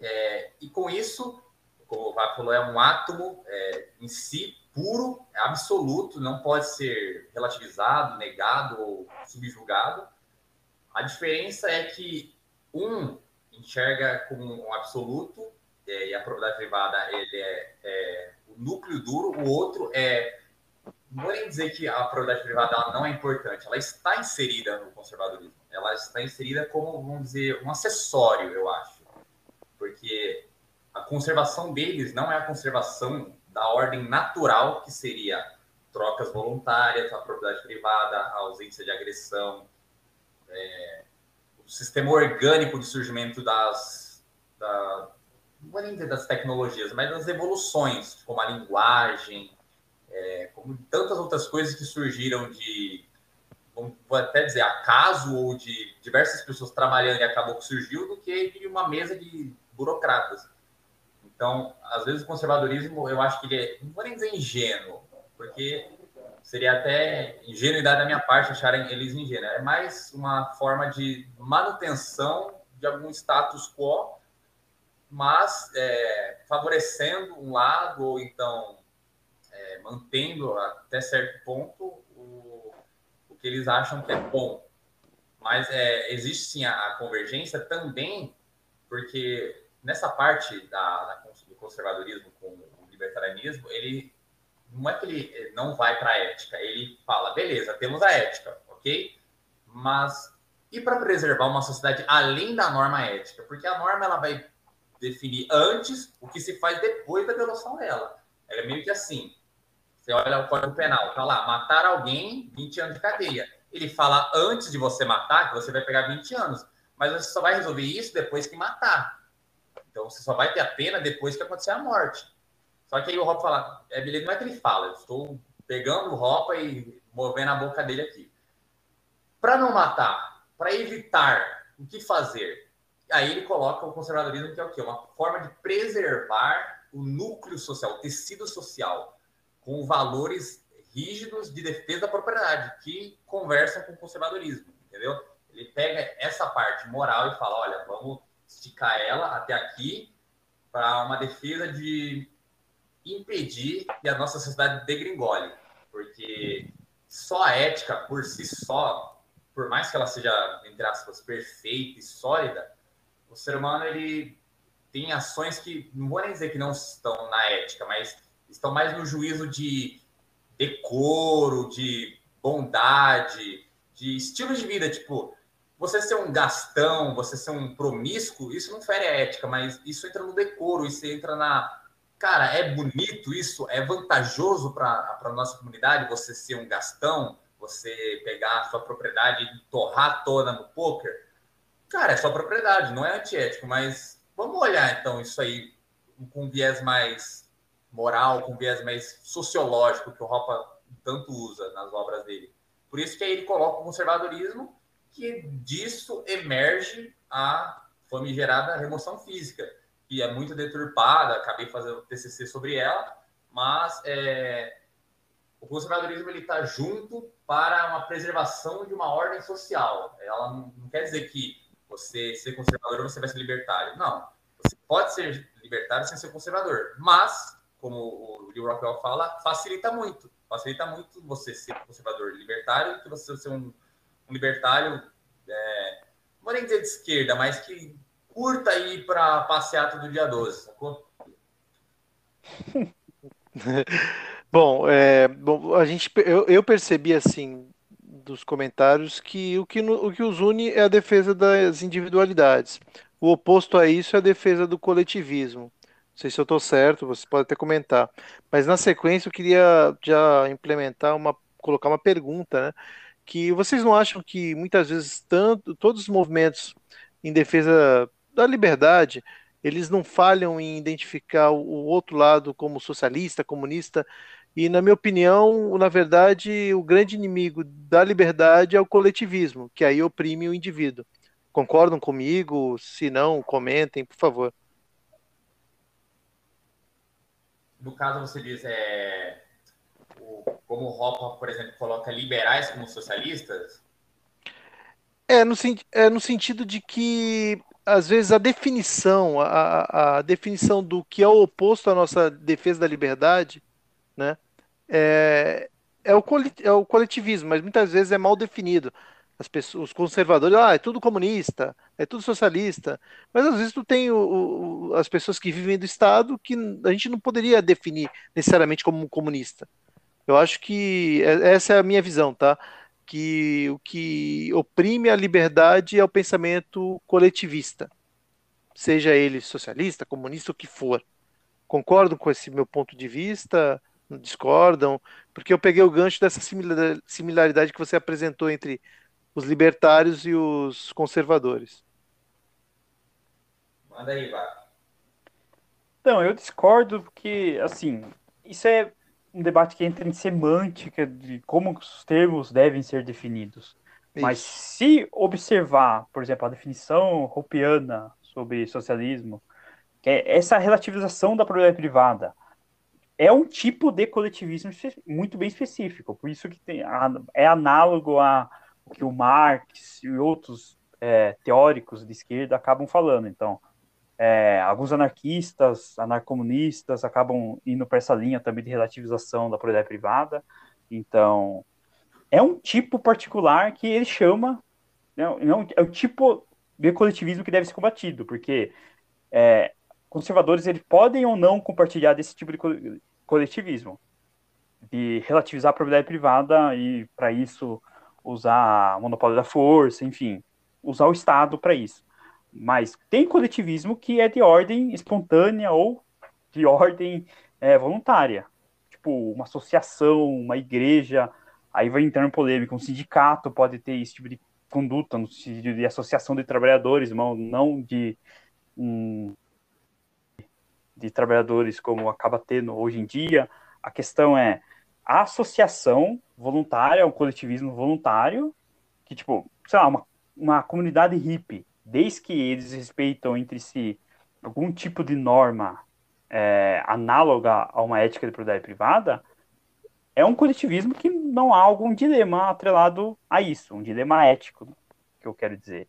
É, e com isso, como o Vapo falou, é um átomo é, em si puro, é absoluto, não pode ser relativizado, negado ou subjugado. A diferença é que um enxerga como um absoluto é, e a propriedade privada ele é, é, o núcleo duro, o outro é não vou nem dizer que a propriedade privada não é importante, ela está inserida no conservadorismo, ela está inserida como, vamos dizer, um acessório, eu acho, porque a conservação deles não é a conservação da ordem natural, que seria trocas voluntárias, a propriedade privada, a ausência de agressão, é, o sistema orgânico de surgimento das, da, não vou nem dizer das tecnologias, mas das evoluções, como a linguagem, é, como tantas outras coisas que surgiram de, vou até dizer, acaso ou de diversas pessoas trabalhando e acabou que surgiu, do que de uma mesa de burocratas. Então, às vezes o conservadorismo, eu acho que ele é, não vou nem dizer ingênuo, porque seria até ingenuidade da minha parte acharem eles ingênuos. É mais uma forma de manutenção de algum status quo, mas é, favorecendo um lado ou então é, mantendo até certo ponto o, o que eles acham que é bom. Mas é, existe sim a, a convergência também, porque nessa parte da, da conservadorismo com o libertarianismo, ele não é que ele não vai para a ética, ele fala, beleza, temos a ética, ok? Mas e para preservar uma sociedade além da norma ética? Porque a norma ela vai definir antes o que se faz depois da violação dela. Ela é meio que assim. Você olha o Código Penal, tá lá, matar alguém, 20 anos de cadeia. Ele fala antes de você matar que você vai pegar 20 anos, mas você só vai resolver isso depois que matar. Então você só vai ter a pena depois que acontecer a morte. Só que aí o Ropa fala, é beleza, não é que ele fala, eu estou pegando o e movendo a boca dele aqui. Para não matar, para evitar o que fazer, aí ele coloca o conservadorismo que é o quê? Uma forma de preservar o núcleo social, o tecido social, com valores rígidos de defesa da propriedade, que conversam com o conservadorismo, entendeu? Ele pega essa parte moral e fala, olha, vamos esticar ela até aqui para uma defesa de impedir que a nossa sociedade degringole, porque só a ética por si só, por mais que ela seja entre aspas perfeita e sólida, o ser humano ele tem ações que não vou nem dizer que não estão na ética, mas estão mais no juízo de decoro, de bondade, de estilo de vida, tipo, você ser um gastão, você ser um promíscuo, isso não fere a ética, mas isso entra no decoro, isso entra na. Cara, é bonito isso? É vantajoso para a nossa comunidade você ser um gastão, você pegar a sua propriedade e torrar toda no poker? Cara, é sua propriedade, não é antiético, mas vamos olhar então isso aí com viés mais moral, com viés mais sociológico que o Ropa tanto usa nas obras dele. Por isso que aí ele coloca o conservadorismo que disso emerge a famigerada remoção física, que é muito deturpada, acabei fazendo TCC sobre ela, mas é, o conservadorismo está junto para uma preservação de uma ordem social. Ela não, quer dizer que você ser conservador você vai ser libertário. Não. Você pode ser libertário sem ser conservador, mas, como o Lee Rockwell fala, facilita muito. Facilita muito você ser conservador libertário que você ser um libertário, é, não vou nem dizer de esquerda, mas que curta ir para passeata do dia 12, sacou? (laughs) bom, é, bom, a gente, eu, eu, percebi assim dos comentários que o que, o que os une é a defesa das individualidades. O oposto a isso é a defesa do coletivismo. Não sei se eu estou certo, você pode até comentar. Mas na sequência eu queria já implementar uma, colocar uma pergunta, né? Que vocês não acham que muitas vezes tanto todos os movimentos em defesa da liberdade eles não falham em identificar o outro lado como socialista, comunista, e na minha opinião, na verdade, o grande inimigo da liberdade é o coletivismo, que aí oprime o indivíduo. Concordam comigo? Se não, comentem, por favor. No caso, você diz, é, como o Ropa, por exemplo, coloca liberais como socialistas? É no, é no sentido de que às vezes a definição, a, a definição do que é o oposto à nossa defesa da liberdade, né, é, é, o, é o coletivismo, mas muitas vezes é mal definido. As pessoas, os conservadores, ah, é tudo comunista, é tudo socialista, mas às vezes tu tem o, o, as pessoas que vivem do Estado que a gente não poderia definir necessariamente como comunista. Eu acho que é, essa é a minha visão, tá? que o que oprime a liberdade é o pensamento coletivista, seja ele socialista, comunista, o que for. Concordam com esse meu ponto de vista? Discordam? Porque eu peguei o gancho dessa similaridade que você apresentou entre os libertários e os conservadores. Manda aí, Vaca. Não, eu discordo porque, assim, isso é um debate que entra em semântica de como os termos devem ser definidos. Isso. Mas se observar, por exemplo, a definição Hopiana sobre socialismo, que é essa relativização da propriedade privada, é um tipo de coletivismo muito bem específico. Por isso que tem, é análogo a o que o Marx e outros é, teóricos de esquerda acabam falando. Então, é, alguns anarquistas, anarcomunistas acabam indo para essa linha também de relativização da propriedade privada. Então, é um tipo particular que ele chama, né, não é o tipo de coletivismo que deve ser combatido, porque é, conservadores eles podem ou não compartilhar desse tipo de coletivismo, de relativizar a propriedade privada e para isso usar o monopólio da força, enfim, usar o Estado para isso. Mas tem coletivismo que é de ordem espontânea ou de ordem é, voluntária. Tipo, uma associação, uma igreja, aí vai entrando polêmica. Um sindicato pode ter esse tipo de conduta, no sentido de associação de trabalhadores, não de um, de trabalhadores como acaba tendo hoje em dia. A questão é a associação voluntária, o coletivismo voluntário, que, tipo, sei lá, uma, uma comunidade hippie desde que eles respeitam entre si algum tipo de norma é, análoga a uma ética de propriedade privada, é um coletivismo que não há algum dilema atrelado a isso, um dilema ético, que eu quero dizer.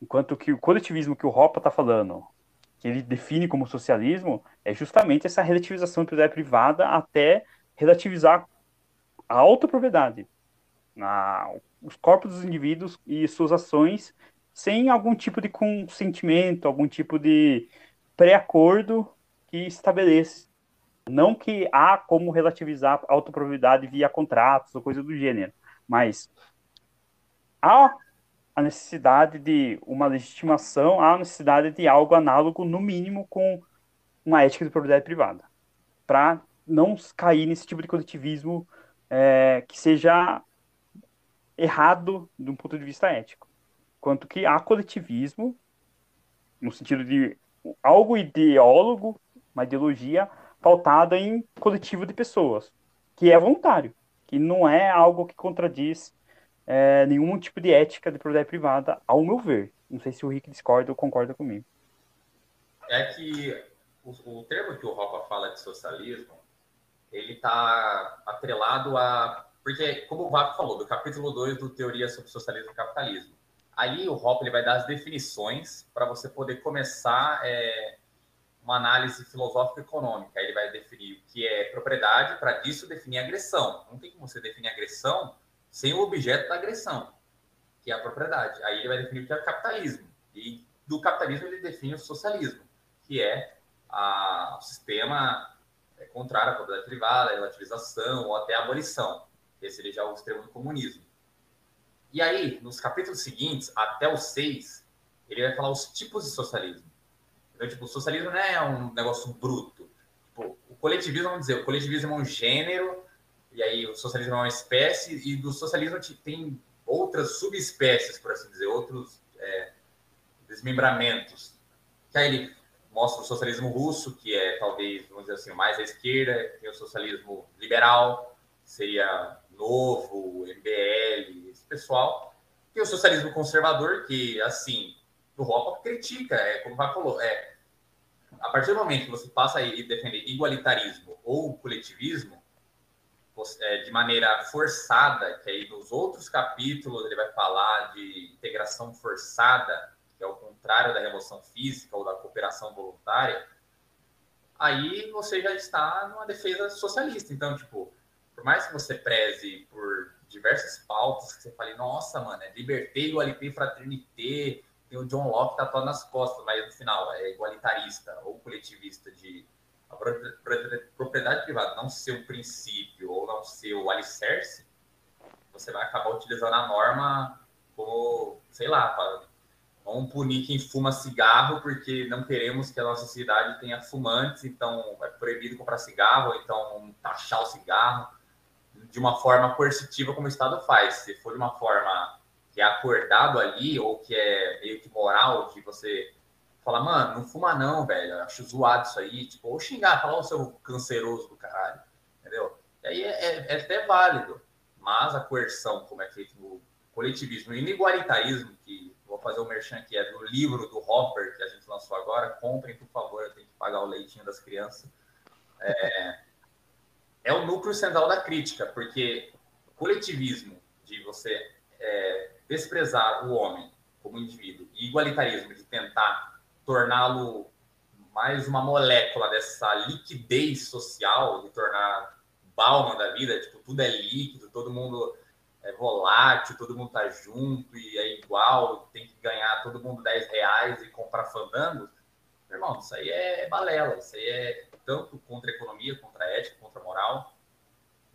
Enquanto que o coletivismo que o Ropa está falando, que ele define como socialismo, é justamente essa relativização da propriedade privada até relativizar a autopropriedade, na, os corpos dos indivíduos e suas ações sem algum tipo de consentimento, algum tipo de pré-acordo que estabeleça. Não que há como relativizar a autopropriedade via contratos ou coisa do gênero, mas há a necessidade de uma legitimação, há a necessidade de algo análogo, no mínimo, com uma ética de propriedade privada, para não cair nesse tipo de coletivismo é, que seja errado de um ponto de vista ético quanto que há coletivismo, no sentido de algo ideólogo, uma ideologia pautada em coletivo de pessoas, que é voluntário, que não é algo que contradiz é, nenhum tipo de ética de propriedade privada, ao meu ver. Não sei se o Rick discorda ou concorda comigo. É que o, o termo que o Ropa fala de socialismo, ele está atrelado a. Porque, como o Vaco falou, do capítulo 2 do Teoria sobre Socialismo e Capitalismo, Aí o Hop ele vai dar as definições para você poder começar é, uma análise filosófica econômica. Ele vai definir o que é propriedade, para disso definir agressão. Não tem como você definir agressão sem o objeto da agressão, que é a propriedade. Aí ele vai definir o que é capitalismo. E do capitalismo ele define o socialismo, que é a, o sistema contrário à propriedade privada, a relativização ou até a abolição. Esse seria já o extremo do comunismo. E aí, nos capítulos seguintes, até o 6, ele vai falar os tipos de socialismo. Então, tipo, o socialismo não é um negócio bruto. Tipo, o coletivismo, vamos dizer, o coletivismo é um gênero, e aí o socialismo é uma espécie, e do socialismo tem outras subespécies, por assim dizer, outros é, desmembramentos. Que aí ele mostra o socialismo russo, que é talvez, vamos dizer assim, mais à esquerda, tem o socialismo liberal, seria Novo, MBL, pessoal, e o socialismo conservador, que, assim, o Ropa critica, é como o falou, é, a partir do momento que você passa a defender igualitarismo ou coletivismo, é, de maneira forçada, que aí nos outros capítulos ele vai falar de integração forçada, que é o contrário da remoção física ou da cooperação voluntária, aí você já está numa defesa socialista. Então, tipo, por mais que você preze por diversas pautas, que você fale, nossa, mano, é liberté, igualité, fraternité, tem o John Locke tatuado nas costas, mas no final é igualitarista ou coletivista de a propriedade privada não ser o princípio ou não ser o alicerce, você vai acabar utilizando a norma como, sei lá, para Vamos punir quem fuma cigarro porque não queremos que a nossa cidade tenha fumantes, então é proibido comprar cigarro, então taxar o cigarro de uma forma coercitiva como o Estado faz. Se for de uma forma que é acordado ali ou que é meio que moral de você falar, mano, não fuma não, velho, acho zoado isso aí, tipo, ou xingar, falar o seu canceroso do caralho, entendeu? E aí é, é, é até válido, mas a coerção, como é feito no coletivismo e no igualitarismo, que vou fazer o um merchan aqui, é do livro do Hopper, que a gente lançou agora. Comprem, por favor, eu tenho que pagar o leitinho das crianças. É, é o núcleo central da crítica, porque o coletivismo de você é, desprezar o homem como indivíduo e igualitarismo de tentar torná-lo mais uma molécula dessa liquidez social, de tornar Bauman da vida, tipo, tudo é líquido, todo mundo é volátil, todo mundo tá junto e é igual, tem que ganhar todo mundo 10 reais e comprar fandango, irmão, isso aí é balela, isso aí é tanto contra a economia, contra a ética, contra a moral.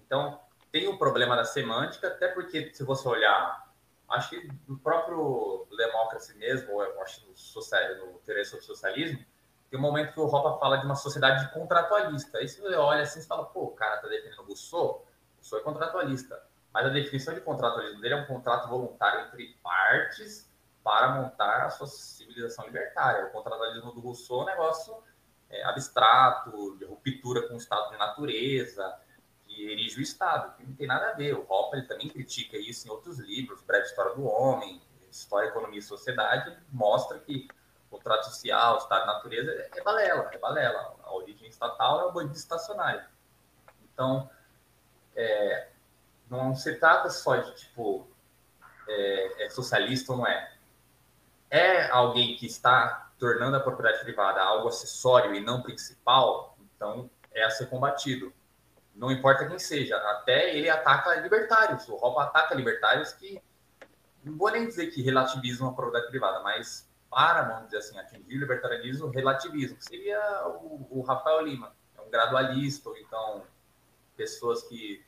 Então, tem o um problema da semântica, até porque se você olhar, acho que no próprio Democracy mesmo, ou eu acho no, social, no Teoria sobre Socialismo, tem um momento que o Ropa fala de uma sociedade contratualista. Aí você olha assim e fala, pô, o cara tá defendendo o Rousseau, o Rousseau é contratualista mas a definição de contratualismo dele é um contrato voluntário entre partes para montar a sua civilização libertária. O contratualismo do Rousseau é um negócio é, abstrato, de ruptura com o estado de natureza, que erige o Estado, que não tem nada a ver. O Hopper também critica isso em outros livros, Breve História do Homem, História, Economia e Sociedade, mostra que o contrato social, o estado de natureza é balela, é balela. A origem estatal é o bandido estacionário. Então, é, não se trata só de, tipo, é, é socialista ou não é. É alguém que está tornando a propriedade privada algo acessório e não principal, então é a ser combatido. Não importa quem seja, até ele ataca libertários. O Ropa ataca libertários que, não vou nem dizer que relativisam a propriedade privada, mas para, vamos dizer assim, atingir o libertarianismo, relativismo. Seria o, o Rafael Lima, é um gradualista, ou então pessoas que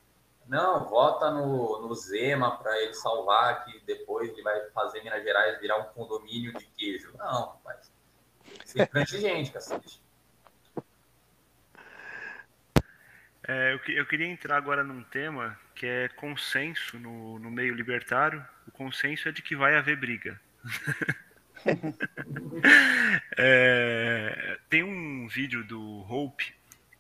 não, vota no, no Zema para ele salvar, que depois ele vai fazer Minas Gerais virar um condomínio de queijo. Não, rapaz. Isso é intransigente, (laughs) cacete. É, eu, eu, queria entrar agora num tema que é consenso no, no meio libertário. O consenso é de que vai haver briga. (laughs) (laughs) é, tem um vídeo do Hope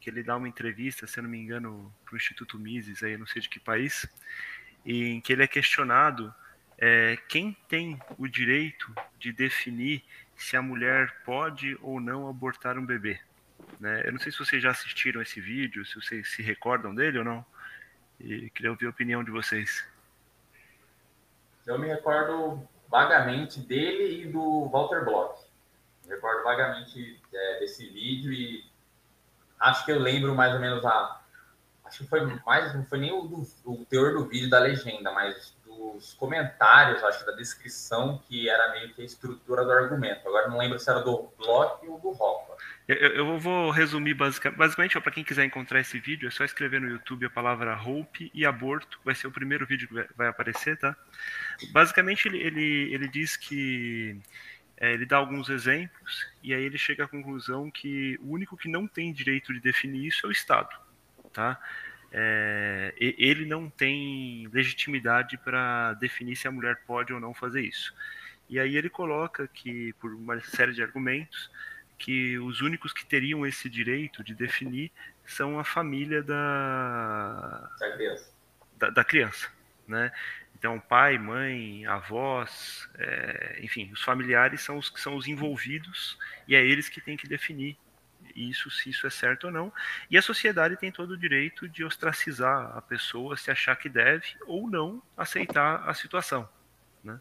ele dá uma entrevista, se eu não me engano, para o Instituto Mises, aí, não sei de que país, em que ele é questionado é, quem tem o direito de definir se a mulher pode ou não abortar um bebê. Né? Eu não sei se vocês já assistiram esse vídeo, se vocês se recordam dele ou não. E queria ouvir a opinião de vocês. Eu me recordo vagamente dele e do Walter Block. Me recordo vagamente é, desse vídeo e acho que eu lembro mais ou menos a. Acho que foi mais, não foi nem o, do, o teor do vídeo da legenda, mas dos comentários, acho da descrição, que era meio que a estrutura do argumento. Agora não lembro se era do Block ou do Hopper. Eu, eu vou resumir basicamente. Basicamente, para quem quiser encontrar esse vídeo, é só escrever no YouTube a palavra Hope e aborto. Vai ser o primeiro vídeo que vai aparecer, tá? Basicamente, ele, ele, ele diz que. É, ele dá alguns exemplos e aí ele chega à conclusão que o único que não tem direito de definir isso é o Estado, tá? É, ele não tem legitimidade para definir se a mulher pode ou não fazer isso. E aí ele coloca que, por uma série de argumentos, que os únicos que teriam esse direito de definir são a família da, da criança. Da, da criança né? Então, pai, mãe, avós, é, enfim, os familiares são os que são os envolvidos e é eles que têm que definir isso, se isso é certo ou não. E a sociedade tem todo o direito de ostracizar a pessoa se achar que deve ou não aceitar a situação. Né?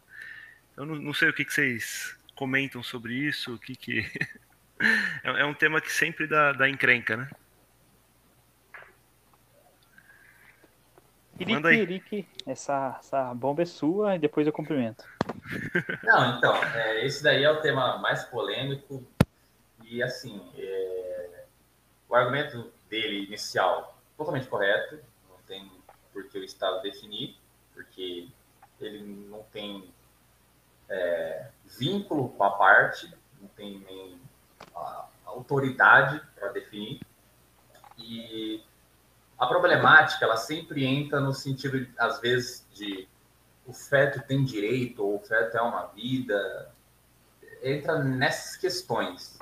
Eu não, não sei o que, que vocês comentam sobre isso, o que, que (laughs) é, é um tema que sempre dá, dá encrenca, né? Aí. essa, essa bomba é sua e depois eu cumprimento. Não, então, é, esse daí é o tema mais polêmico e, assim, é, o argumento dele inicial, totalmente correto, não tem por que o Estado definir, porque ele não tem é, vínculo com a parte, não tem nem a autoridade para definir. E a problemática, ela sempre entra no sentido, às vezes, de o feto tem direito, ou o feto é uma vida. Entra nessas questões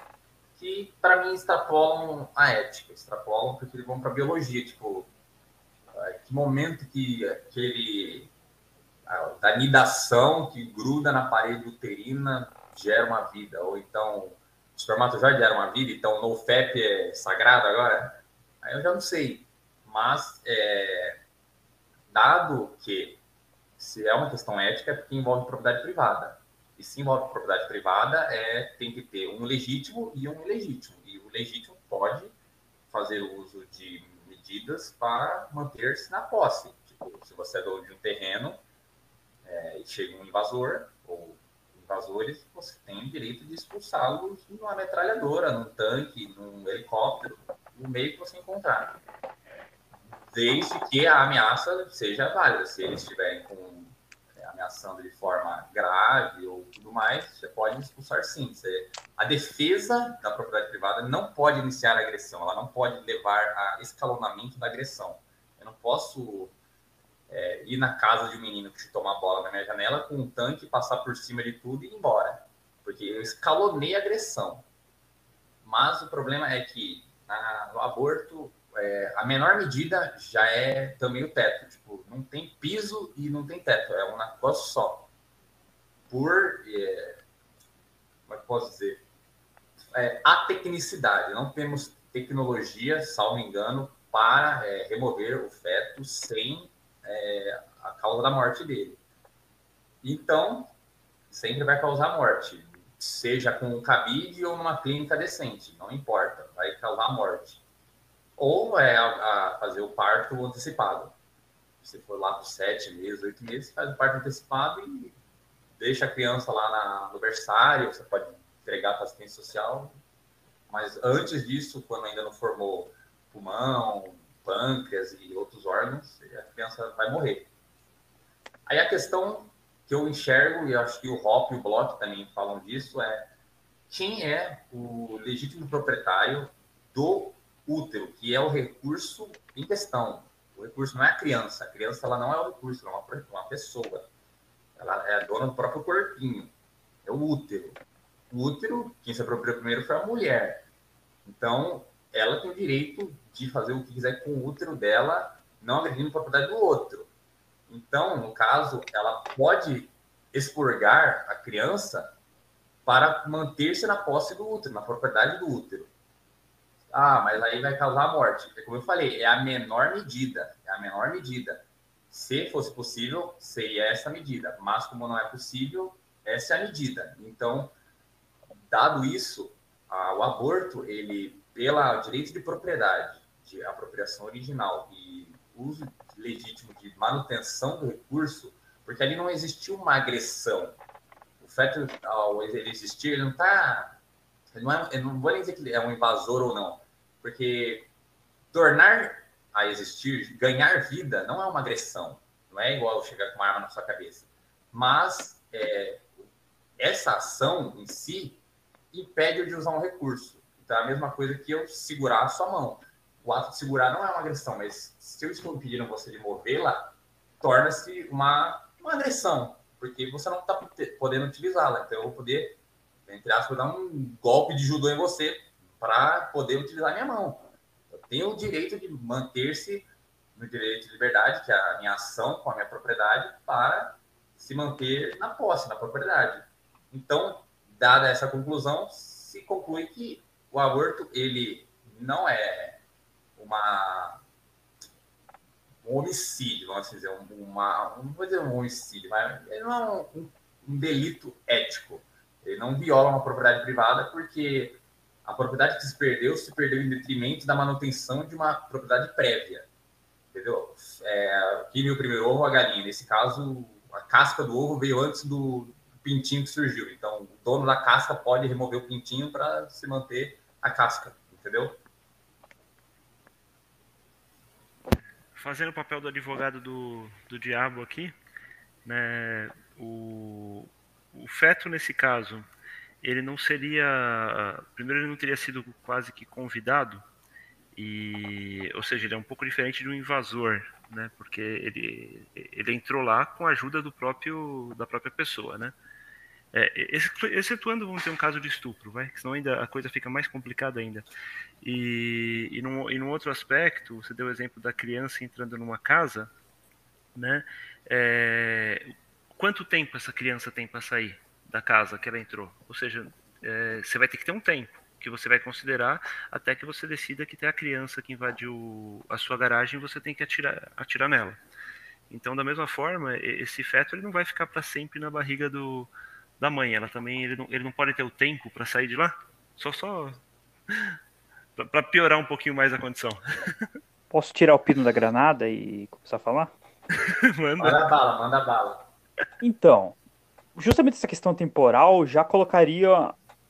que, para mim, extrapolam a ética, extrapolam porque vão para a biologia. Tipo, que momento que aquele da nidação que gruda na parede uterina gera uma vida, ou então o espermatozoide gera uma vida, então o NoFap é sagrado agora? Aí eu já não sei. Mas, é, dado que se é uma questão ética, é porque envolve propriedade privada. E se envolve propriedade privada, é, tem que ter um legítimo e um ilegítimo. E o legítimo pode fazer uso de medidas para manter-se na posse. Tipo, se você é dono de um terreno é, e chega um invasor ou invasores, você tem o direito de expulsá-los numa metralhadora, num tanque, num helicóptero, no meio que você encontrar desde que a ameaça seja válida. Se eles estiverem com, é, ameaçando de forma grave ou tudo mais, você pode expulsar sim. Você, a defesa da propriedade privada não pode iniciar a agressão, ela não pode levar a escalonamento da agressão. Eu não posso é, ir na casa de um menino que chutou uma bola na minha janela com um tanque, passar por cima de tudo e ir embora. Porque eu escalonei a agressão. Mas o problema é que na, no aborto é, a menor medida já é também o teto. Tipo, não tem piso e não tem teto, é um negócio só. Por. É, como é que posso dizer? É, a tecnicidade. Não temos tecnologia, salvo engano, para é, remover o feto sem é, a causa da morte dele. Então, sempre vai causar morte, seja com um cabide ou numa clínica decente, não importa, vai causar morte ou é a, a fazer o parto antecipado. Se for lá por sete meses, oito meses, faz o parto antecipado e deixa a criança lá na, no berçário, você pode entregar para assistência social, mas antes disso, quando ainda não formou pulmão, pâncreas e outros órgãos, a criança vai morrer. Aí a questão que eu enxergo, e acho que o Hop e o Block também falam disso, é quem é o legítimo proprietário do útero, que é o recurso em questão. O recurso não é a criança. A criança ela não é o recurso, ela é uma, pessoa. Ela é dona do próprio corpinho. É o útero. O útero, quem se apropriou primeiro foi a mulher. Então, ela tem o direito de fazer o que quiser com o útero dela, não agredindo a propriedade do outro. Então, no caso, ela pode expurgar a criança para manter-se na posse do útero, na propriedade do útero. Ah, mas aí vai causar morte. Como eu falei, é a menor medida. É a menor medida. Se fosse possível, seria essa medida. Mas como não é possível, essa é a medida. Então, dado isso, a, o aborto, ele, pela direito de propriedade, de apropriação original e uso legítimo de manutenção do recurso, porque ali não existiu uma agressão. O feto, ao ele existir, ele não está Não é, não vou nem dizer que é um invasor ou não, porque tornar a existir, ganhar vida, não é uma agressão. Não é igual chegar com uma arma na sua cabeça. Mas é, essa ação em si impede de usar um recurso. Então é a mesma coisa que eu segurar a sua mão. O ato de segurar não é uma agressão, mas se eu estou impedindo você de movê-la, torna-se uma, uma agressão, porque você não está podendo utilizá-la. Então eu vou poder, entre aspas, dar um golpe de judô em você para poder utilizar minha mão. Eu tenho o direito de manter-se no direito de liberdade, que é a minha ação com a minha propriedade, para se manter na posse, na propriedade. Então, dada essa conclusão, se conclui que o aborto ele não é uma um homicídio, vamos dizer, uma, não vou dizer um homicídio, mas ele não é um, um delito ético. Ele não viola uma propriedade privada porque a propriedade que se perdeu se perdeu em detrimento da manutenção de uma propriedade prévia. Entendeu? É, viu o primeiro ovo, a galinha. Nesse caso, a casca do ovo veio antes do, pintinho que surgiu. Então, o dono da casca pode remover o pintinho para se manter a casca, entendeu? Fazendo o papel do advogado do, do diabo aqui, né, o, o feto nesse caso, ele não seria, primeiro ele não teria sido quase que convidado, e, ou seja, ele é um pouco diferente de um invasor, né, porque ele, ele entrou lá com a ajuda do próprio, da própria pessoa, né. É, excetuando, vamos ter um caso de estupro, vai? Senão ainda a coisa fica mais complicada ainda. E, e, num, e num outro aspecto, você deu o exemplo da criança entrando numa casa, né? É, quanto tempo essa criança tem para sair da casa que ela entrou? Ou seja, é, você vai ter que ter um tempo que você vai considerar até que você decida que tem a criança que invadiu a sua garagem você tem que atirar, atirar nela. Então, da mesma forma, esse feto ele não vai ficar para sempre na barriga do, da mãe. Ela também ele não, ele não pode ter o tempo para sair de lá. Só só (laughs) para piorar um pouquinho mais a condição. (laughs) Posso tirar o pino da granada e começar a falar? (laughs) manda. manda bala, manda bala. Então, justamente essa questão temporal já colocaria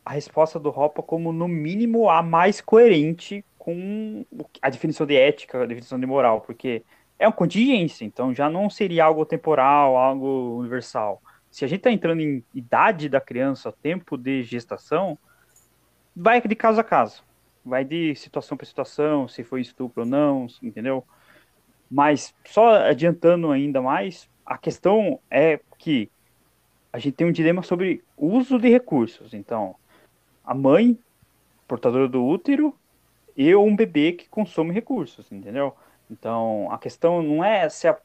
a resposta do Ropa como no mínimo a mais coerente com a definição de ética, a definição de moral, porque é uma contingência, então já não seria algo temporal, algo universal se a gente está entrando em idade da criança, tempo de gestação, vai de caso a caso. Vai de situação para situação, se foi estupro ou não, entendeu? Mas só adiantando ainda mais, a questão é que a gente tem um dilema sobre uso de recursos. Então, a mãe, portadora do útero, e um bebê que consome recursos, entendeu? Então, a questão não é se a,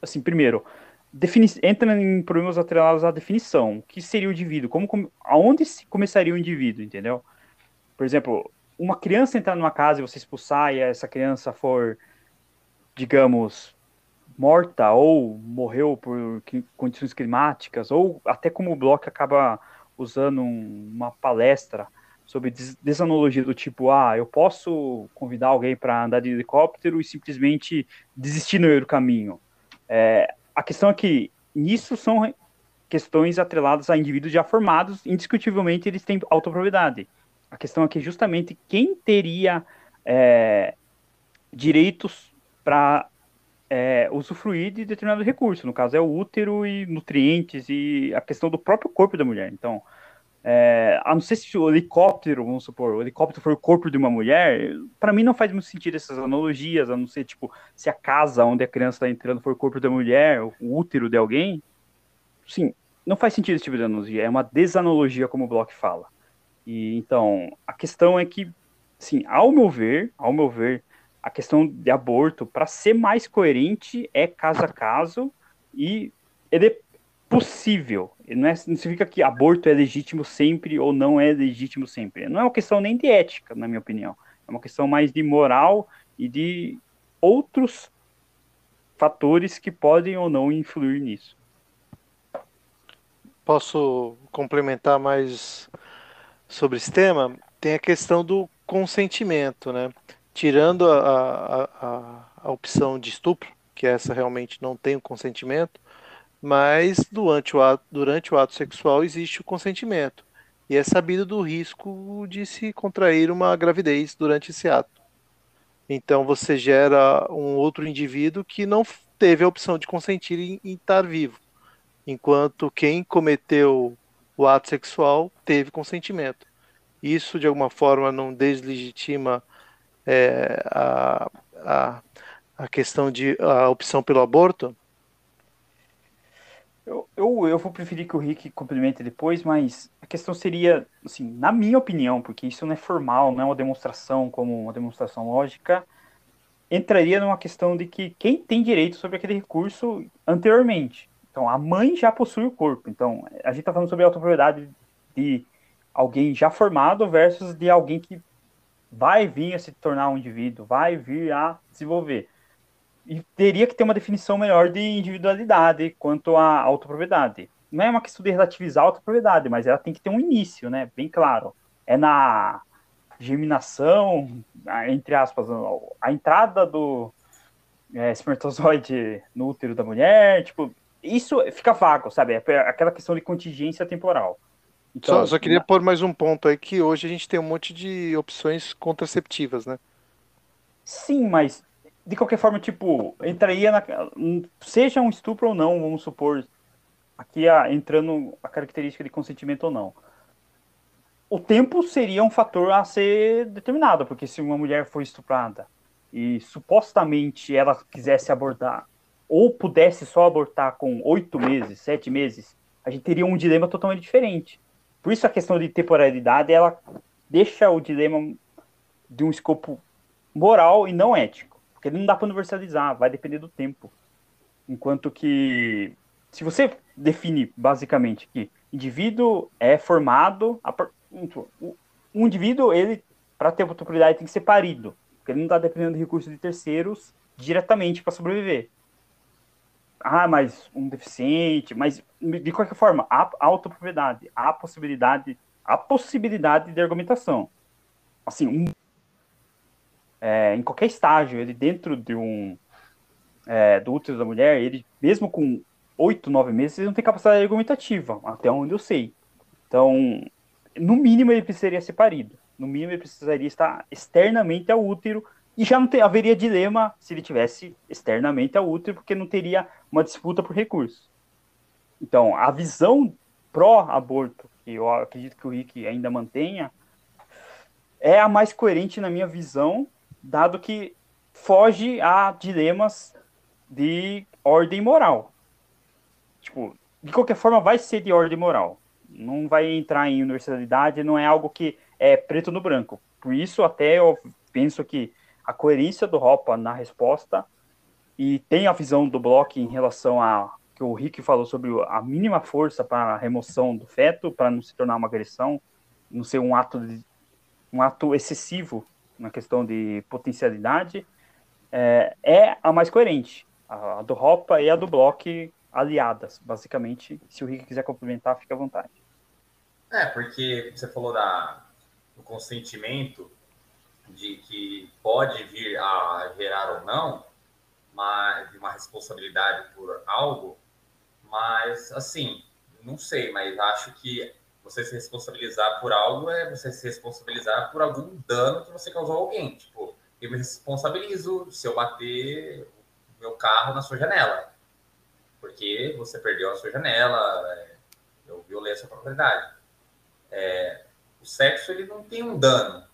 assim, primeiro, defini entra em problemas atrelados à definição. O que seria o indivíduo? Como, aonde se começaria o indivíduo, entendeu? Por exemplo, uma criança entrar numa casa e você expulsar e essa criança for, digamos, morta ou morreu por condições climáticas, ou até como o Bloch acaba usando um, uma palestra sobre des do tipo, ah, eu posso convidar alguém para andar de helicóptero e simplesmente desistir no meio do caminho. É, a questão é que nisso são questões atreladas a indivíduos já formados, indiscutivelmente eles têm autopropriedade. A questão é que justamente quem teria é, direitos para é, usufruir de determinado recurso, no caso é o útero e nutrientes e a questão do próprio corpo da mulher. Então, é, a não ser se o helicóptero, vamos supor, o helicóptero for o corpo de uma mulher, para mim não faz muito sentido essas analogias, a não ser, tipo, se a casa onde a criança está entrando for o corpo da mulher, o útero de alguém. Sim, não faz sentido esse tipo de analogia, é uma desanalogia, como o Bloch fala. E, então, a questão é que, sim, ao meu ver, ao meu ver, a questão de aborto, para ser mais coerente, é caso a caso e ele possível. Não, é, não significa que aborto é legítimo sempre ou não é legítimo sempre. Não é uma questão nem de ética, na minha opinião. É uma questão mais de moral e de outros fatores que podem ou não influir nisso. Posso complementar mais sobre esse tema? Tem a questão do consentimento, né? Tirando a, a, a, a opção de estupro, que essa realmente não tem o consentimento, mas durante o ato, durante o ato sexual existe o consentimento. E é sabido do risco de se contrair uma gravidez durante esse ato. Então você gera um outro indivíduo que não teve a opção de consentir em, em estar vivo, enquanto quem cometeu o ato sexual teve consentimento. Isso de alguma forma não deslegitima é, a, a, a questão de a opção pelo aborto? Eu, eu, eu vou preferir que o Rick complemente depois, mas a questão seria, assim, na minha opinião, porque isso não é formal, não é uma demonstração como uma demonstração lógica, entraria numa questão de que quem tem direito sobre aquele recurso anteriormente. Então, a mãe já possui o corpo. Então, a gente está falando sobre a autopropriedade de alguém já formado versus de alguém que vai vir a se tornar um indivíduo, vai vir a desenvolver e teria que ter uma definição melhor de individualidade quanto à autopropriedade. Não é uma questão de relativizar a autopropriedade, mas ela tem que ter um início, né? Bem claro. É na germinação, entre aspas, a entrada do é, espermatozoide no útero da mulher, tipo, isso fica vago, sabe? É aquela questão de contingência temporal. Então, só, só queria na... pôr mais um ponto aí, que hoje a gente tem um monte de opções contraceptivas, né? Sim, mas de qualquer forma, tipo, entraria na. Seja um estupro ou não, vamos supor. Aqui a, entrando a característica de consentimento ou não. O tempo seria um fator a ser determinado, porque se uma mulher foi estuprada e supostamente ela quisesse abortar, ou pudesse só abortar com oito meses, sete meses, a gente teria um dilema totalmente diferente. Por isso a questão de temporalidade, ela deixa o dilema de um escopo moral e não ético. Porque ele não dá para universalizar, vai depender do tempo. Enquanto que, se você define basicamente que indivíduo é formado, um indivíduo, ele, para ter oportunidade, tem que ser parido. Porque ele não está dependendo de recursos de terceiros diretamente para sobreviver. Ah, mas um deficiente, mas de qualquer forma, há autopropriedade, há possibilidade, há possibilidade de argumentação. Assim, um é, em qualquer estágio, ele dentro de um é, do útero da mulher, ele mesmo com oito, nove meses, ele não tem capacidade argumentativa, até onde eu sei. Então, no mínimo ele precisaria ser parido. No mínimo ele precisaria estar externamente ao útero e já não ter, haveria dilema se ele tivesse externamente ao útero, porque não teria uma disputa por recursos. Então, a visão pró-aborto, que eu acredito que o Rick ainda mantenha, é a mais coerente na minha visão dado que foge a dilemas de ordem moral. Tipo, de qualquer forma, vai ser de ordem moral. Não vai entrar em universalidade, não é algo que é preto no branco. Por isso, até eu penso que a coerência do Hoppe na resposta e tem a visão do Bloch em relação a que o Rick falou sobre a mínima força para a remoção do feto, para não se tornar uma agressão, não ser um ato de, um ato excessivo na questão de potencialidade, é, é a mais coerente. A, a do Hopa e a do Block aliadas, basicamente. Se o Rick quiser complementar, fica à vontade. É, porque você falou da, do consentimento de que pode vir a gerar ou não de uma responsabilidade por algo, mas assim, não sei, mas acho que você se responsabilizar por algo é você se responsabilizar por algum dano que você causou a alguém. Tipo, eu me responsabilizo se eu bater o meu carro na sua janela. Porque você perdeu a sua janela, eu violei a sua propriedade. É, o sexo, ele não tem um dano.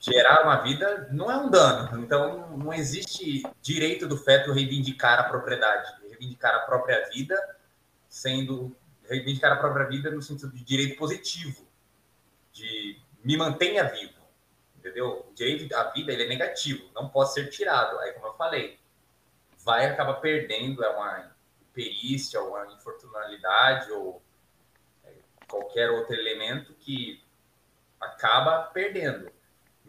Gerar uma vida não é um dano. Então, não existe direito do feto reivindicar a propriedade, reivindicar a própria vida, sendo reivindicar a própria vida no sentido de direito positivo, de me mantenha vivo, entendeu? O direito à vida ele é negativo, não pode ser tirado. Aí, como eu falei, vai acabar perdendo é uma perícia, uma infortunalidade ou é, qualquer outro elemento que acaba perdendo.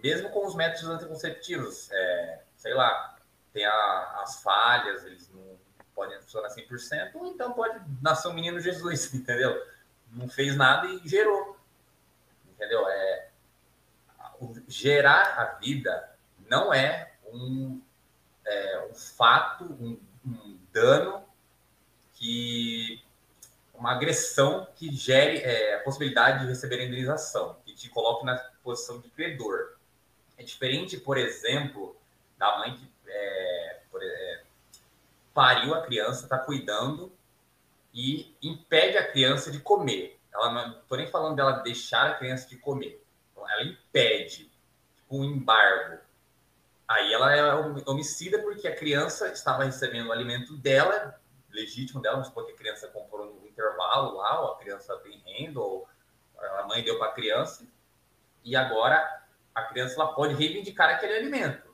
Mesmo com os métodos anticonceptivos, é, sei lá, tem a, as falhas, eles não pode funcionar 100%, ou então pode nascer um menino Jesus, (laughs) entendeu? Não fez nada e gerou, entendeu? É, gerar a vida não é um, é, um fato, um, um dano que uma agressão que gere é, a possibilidade de receber indenização, que te coloque na posição de credor. É diferente, por exemplo, da mãe que é, por, é, pariu a criança, está cuidando e impede a criança de comer. Ela não estou nem falando dela deixar a criança de comer. Então, ela impede, tipo um embargo. Aí ela é homicida porque a criança estava recebendo o alimento dela, legítimo dela, mas porque a criança comprou no intervalo lá, ou a criança tem renda, ou a mãe deu para a criança, e agora a criança ela pode reivindicar aquele alimento.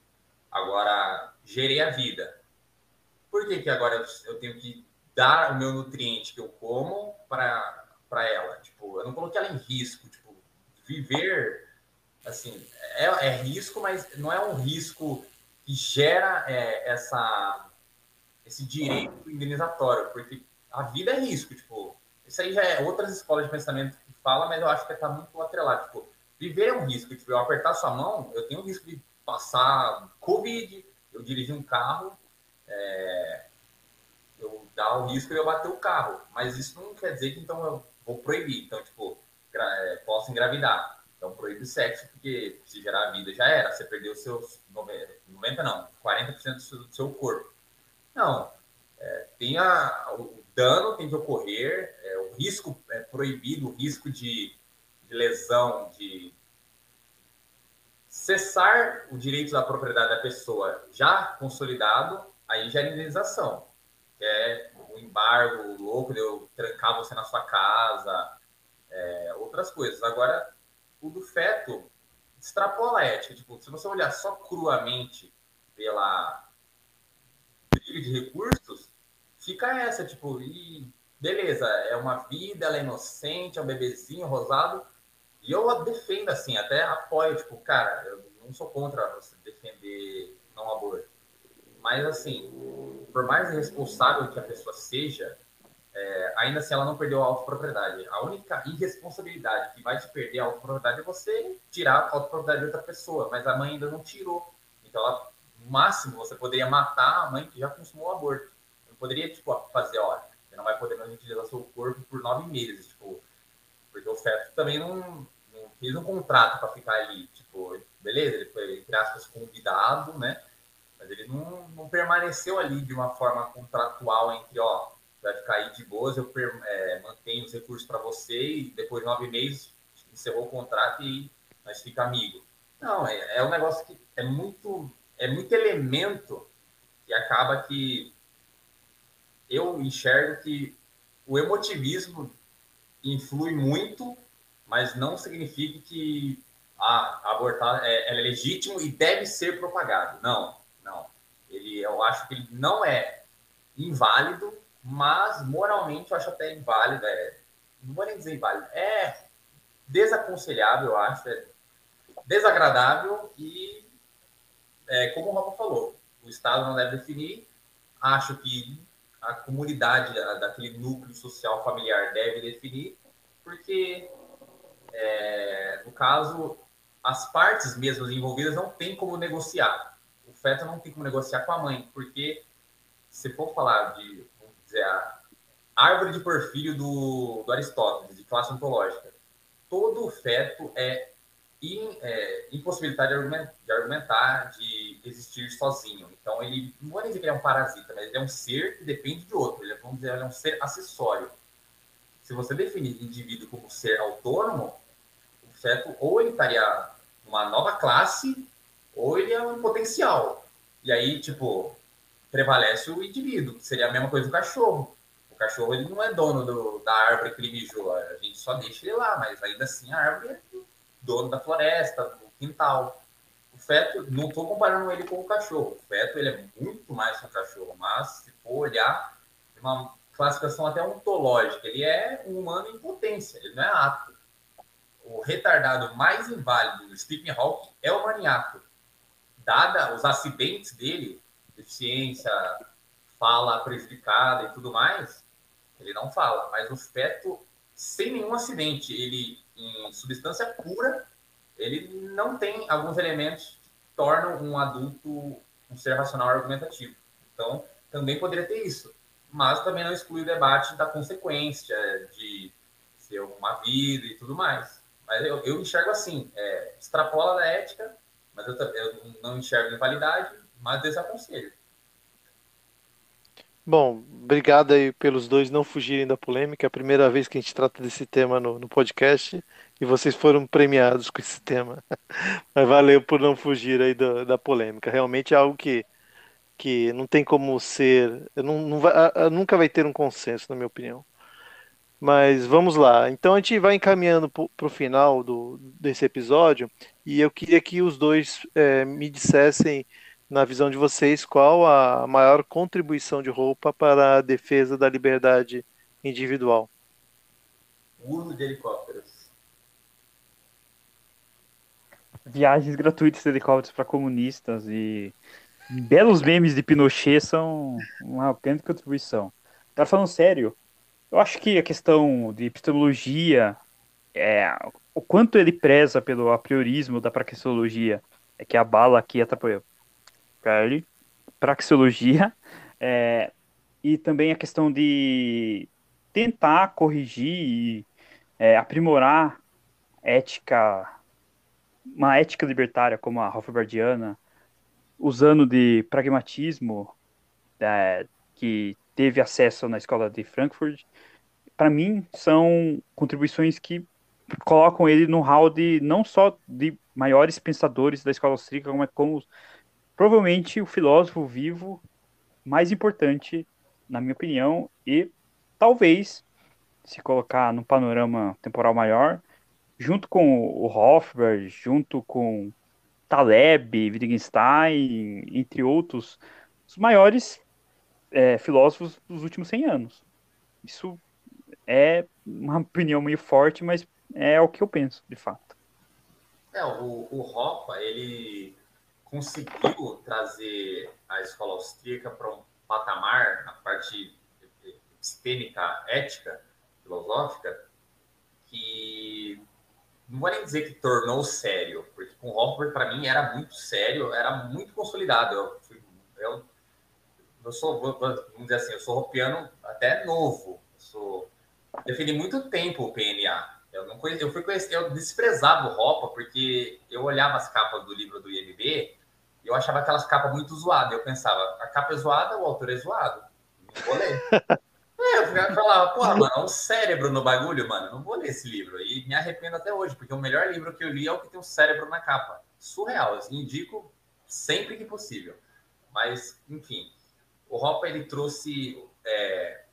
Agora, gerei a vida. Por que, que agora eu tenho que dar o meu nutriente que eu como para ela? Tipo, eu não coloquei ela em risco. Tipo, viver, assim, é, é risco, mas não é um risco que gera é, essa, esse direito indenizatório, porque a vida é risco, tipo, isso aí já é outras escolas de pensamento que fala, mas eu acho que está muito atrelado, tipo, viver é um risco, tipo, eu apertar sua mão, eu tenho o risco de passar Covid, eu dirigir um carro, é, eu dar o risco de eu bater o carro, mas isso não quer dizer que então eu vou proibir, então, tipo, é, posso engravidar, então proíbe sexo, porque se gerar vida já era, você perdeu seus 90, 90 não, 40% do seu, do seu corpo. Não, é, tem a, o dano tem que ocorrer, é, o risco é proibido, o risco de, de lesão, de cessar o direito da propriedade da pessoa já consolidado, aí já é indenização. É o embargo louco de eu trancar você na sua casa, é, outras coisas. Agora, o do feto extrapola a ética. Tipo, se você olhar só cruamente pela briga de recursos, fica essa, tipo, e beleza, é uma vida, ela é inocente, é um bebezinho rosado, e eu defendo assim, até apoio, tipo, cara, eu não sou contra você defender não aborto. Mas assim, por mais irresponsável que a pessoa seja, é, ainda assim ela não perdeu a autopropriedade. A única irresponsabilidade que vai te perder a autopropriedade é você tirar a autopropriedade de outra pessoa, mas a mãe ainda não tirou. Então, ela, no máximo, você poderia matar a mãe que já consumou o aborto. Não poderia, tipo, fazer, ó, você não vai poder mais utilizar seu corpo por nove meses, tipo, porque o feto também não fez um contrato para ficar ali, tipo, beleza, ele foi, entre aspas, convidado, né? Mas ele não, não permaneceu ali de uma forma contratual entre, ó, vai ficar aí de boas, eu é, mantenho os recursos para você e depois de nove meses encerrou o contrato e nós fica amigo. Não, é, é um negócio que é muito, é muito elemento que acaba que eu enxergo que o emotivismo influi muito, mas não significa que ah, abortar é, é legítimo e deve ser propagado. Não, não. Ele, eu acho que ele não é inválido, mas moralmente eu acho até inválido, é, não vou nem dizer inválido, é desaconselhável, eu acho, é desagradável e, é, como o Rafa falou, o Estado não deve definir, acho que a comunidade daquele núcleo social familiar deve definir, porque, é, no caso, as partes mesmo envolvidas não têm como negociar. O feto não tem como negociar com a mãe, porque se for falar de dizer, a árvore de porfírio do, do Aristóteles, de classe ontológica. Todo feto é, in, é impossibilidade de argumentar, de existir sozinho. Então, ele não vou dizer que ele é um parasita, mas ele é um ser que depende de outro. Ele é, vamos dizer, ele é um ser acessório. Se você definir indivíduo como ser autônomo, o feto ou ele estaria numa nova classe, ou ele é um potencial. E aí, tipo, prevalece o indivíduo, que seria a mesma coisa do cachorro. O cachorro ele não é dono do, da árvore que ele mijou, a gente só deixa ele lá, mas ainda assim a árvore é dono da floresta, do quintal. O feto, não estou comparando ele com o cachorro. O feto ele é muito mais que o cachorro, mas se for olhar, uma classificação até ontológica, ele é um humano em potência, ele não é apto. O retardado mais inválido do Stephen Hawking é o maniaco. Dada os acidentes dele, deficiência, fala prejudicada e tudo mais, ele não fala. Mas o feto, sem nenhum acidente, ele em substância pura, ele não tem alguns elementos que tornam um adulto um ser racional argumentativo. Então, também poderia ter isso. mas também não exclui o debate da consequência, de ser uma vida e tudo mais. Mas eu, eu enxergo assim, é, extrapola da ética, mas eu, eu não enxergo invalidade, mas desaconselho. Bom, obrigado aí pelos dois não fugirem da polêmica. É a primeira vez que a gente trata desse tema no, no podcast e vocês foram premiados com esse tema. (laughs) Mas valeu por não fugir aí da, da polêmica. Realmente é algo que, que não tem como ser. Não, não vai, nunca vai ter um consenso, na minha opinião. Mas vamos lá. Então a gente vai encaminhando para o final do, desse episódio e eu queria que os dois é, me dissessem na visão de vocês, qual a maior contribuição de roupa para a defesa da liberdade individual? Uso de helicópteros. Viagens gratuitas de helicópteros para comunistas e belos memes de Pinochet são uma grande contribuição. Tá falando sério, eu acho que a questão de epistemologia, é, o quanto ele preza pelo apriorismo da praxeologia, é que a bala aqui atrapalhou. Pele, praxeologia, é, e também a questão de tentar corrigir e é, aprimorar ética, uma ética libertária como a Hofbardiana, usando de pragmatismo é, que teve acesso na escola de Frankfurt, para mim são contribuições que colocam ele no hall de não só de maiores pensadores da escola austríaca, como, como provavelmente o filósofo vivo mais importante, na minha opinião, e talvez, se colocar num panorama temporal maior, junto com o Hofbard, junto com Taleb, Wittgenstein, entre outros, os maiores é, filósofos dos últimos 100 anos. Isso é uma opinião meio forte, mas é o que eu penso, de fato. É, o, o ele conseguiu trazer a escola austríaca para um patamar, na parte epistêmica, ética, filosófica, que não vou nem dizer que tornou sério, porque com Hofbard, para mim, era muito sério, era muito consolidado. Eu, eu, eu sou, vamos dizer assim, eu sou ropiano até novo. Sou, defendi muito tempo o PNA. Eu não eu fui conhecer, eu desprezava o Ropa porque eu olhava as capas do livro do IMB eu achava aquelas capas muito zoadas. Eu pensava, a capa é zoada, o autor é zoado. Não vou ler. (laughs) é, eu falava, porra, mano, é um cérebro no bagulho, mano. Não vou ler esse livro. E me arrependo até hoje, porque o melhor livro que eu li é o que tem um cérebro na capa. Surreal, assim, indico sempre que possível. Mas, enfim, o Hopper ele trouxe é,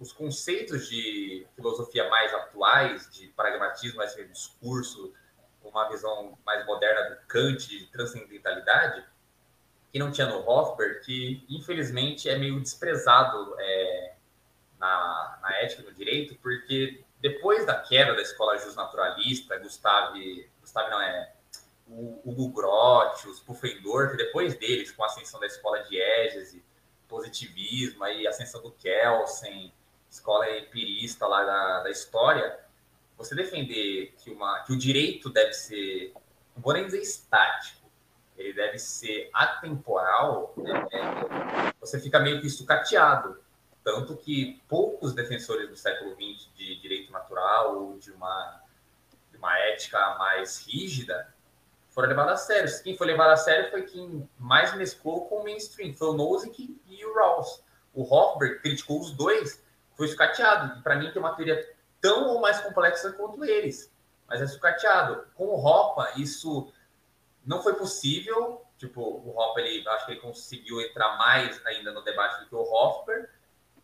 os conceitos de filosofia mais atuais, de pragmatismo, mais discurso, uma visão mais moderna do Kant, de transcendentalidade, que não tinha no Hofbard, que infelizmente é meio desprezado é, na, na ética do direito, porque depois da queda da escola justnaturalista, Gustave, Gustave não é, o Hugo Grotti, os Pufendorf, depois deles, com a ascensão da escola de Égese, positivismo, aí ascensão do Kelsen, escola empirista lá da, da história, você defender que, uma, que o direito deve ser, não vou nem dizer estático, ele deve ser atemporal, é, você fica meio que sucateado. Tanto que poucos defensores do século XX de direito natural ou de uma, de uma ética mais rígida foram levados a sério. Quem foi levado a sério foi quem mais mesclou com o mainstream, foi o Nozick e o Rawls. O Hofberg criticou os dois, foi sucateado. Para mim, tem uma teoria tão ou mais complexa quanto eles, mas é sucateado. Com o Hoppe, isso não foi possível. Tipo, o Hopper, ele, acho que ele conseguiu entrar mais ainda no debate do que o Hoffer.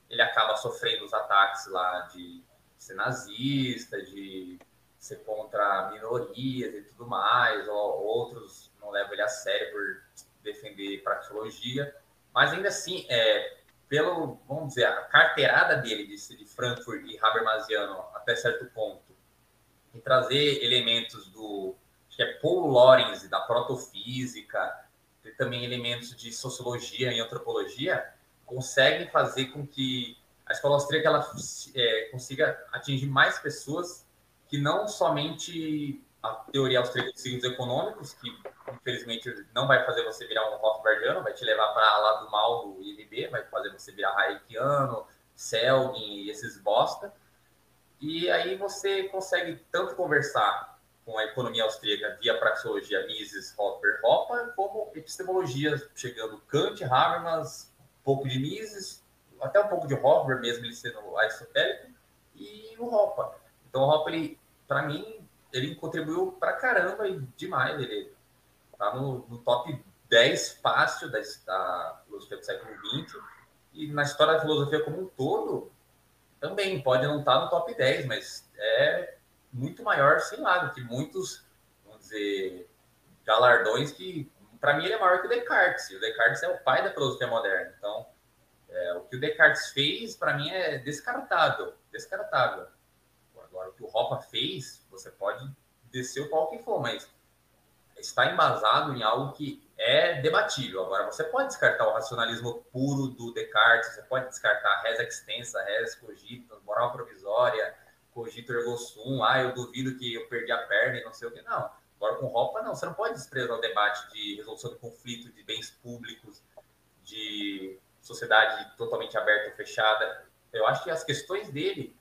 Ele acaba sofrendo os ataques lá de ser nazista, de ser contra minorias e tudo mais. Ou, outros não levam ele a sério por defender praxeologia. Mas ainda assim, é, pelo, vamos dizer, a carteirada dele de, de Frankfurt e Habermasiano até certo ponto, e trazer elementos do que é Paul Lorenz, da protofísica, tem também elementos de sociologia e antropologia, conseguem fazer com que a escola austríaca ela, é, consiga atingir mais pessoas que não somente a teoria dos signos econômicos, que infelizmente não vai fazer você virar um Hofbardiano, vai te levar para lá do mal do IMB, vai fazer você virar Hayekiano, Selgin e esses bosta. E aí você consegue tanto conversar com a economia austríaca via praxeologia Mises, Hopper, Hopper, como epistemologia, chegando Kant, Habermas, um pouco de Mises, até um pouco de Hopper, mesmo ele sendo aristotélico, e o Hopper. Então o Hopper, para mim, ele contribuiu para caramba e demais. Ele tá no, no top 10 fácil da, da filosofia do século XX. E na história da filosofia como um todo, também pode não estar tá no top 10, mas é muito maior, sei lá, do que muitos, vamos dizer, galardões que, para mim, ele é maior que o Descartes. O Descartes é o pai da filosofia moderna. Então, é, o que o Descartes fez, para mim, é descartável. Descartável. Agora, o que o Hopper fez, você pode descer o pau que for, mas está embasado em algo que é debatível. Agora, você pode descartar o racionalismo puro do Descartes, você pode descartar res extensa, res cogito, moral provisória, cogito ergo sum, ah, eu duvido que eu perdi a perna e não sei o que. Não. Agora, com Hopper, não. Você não pode desprezar o debate de resolução de conflito, de bens públicos, de sociedade totalmente aberta ou fechada. Eu acho que as questões dele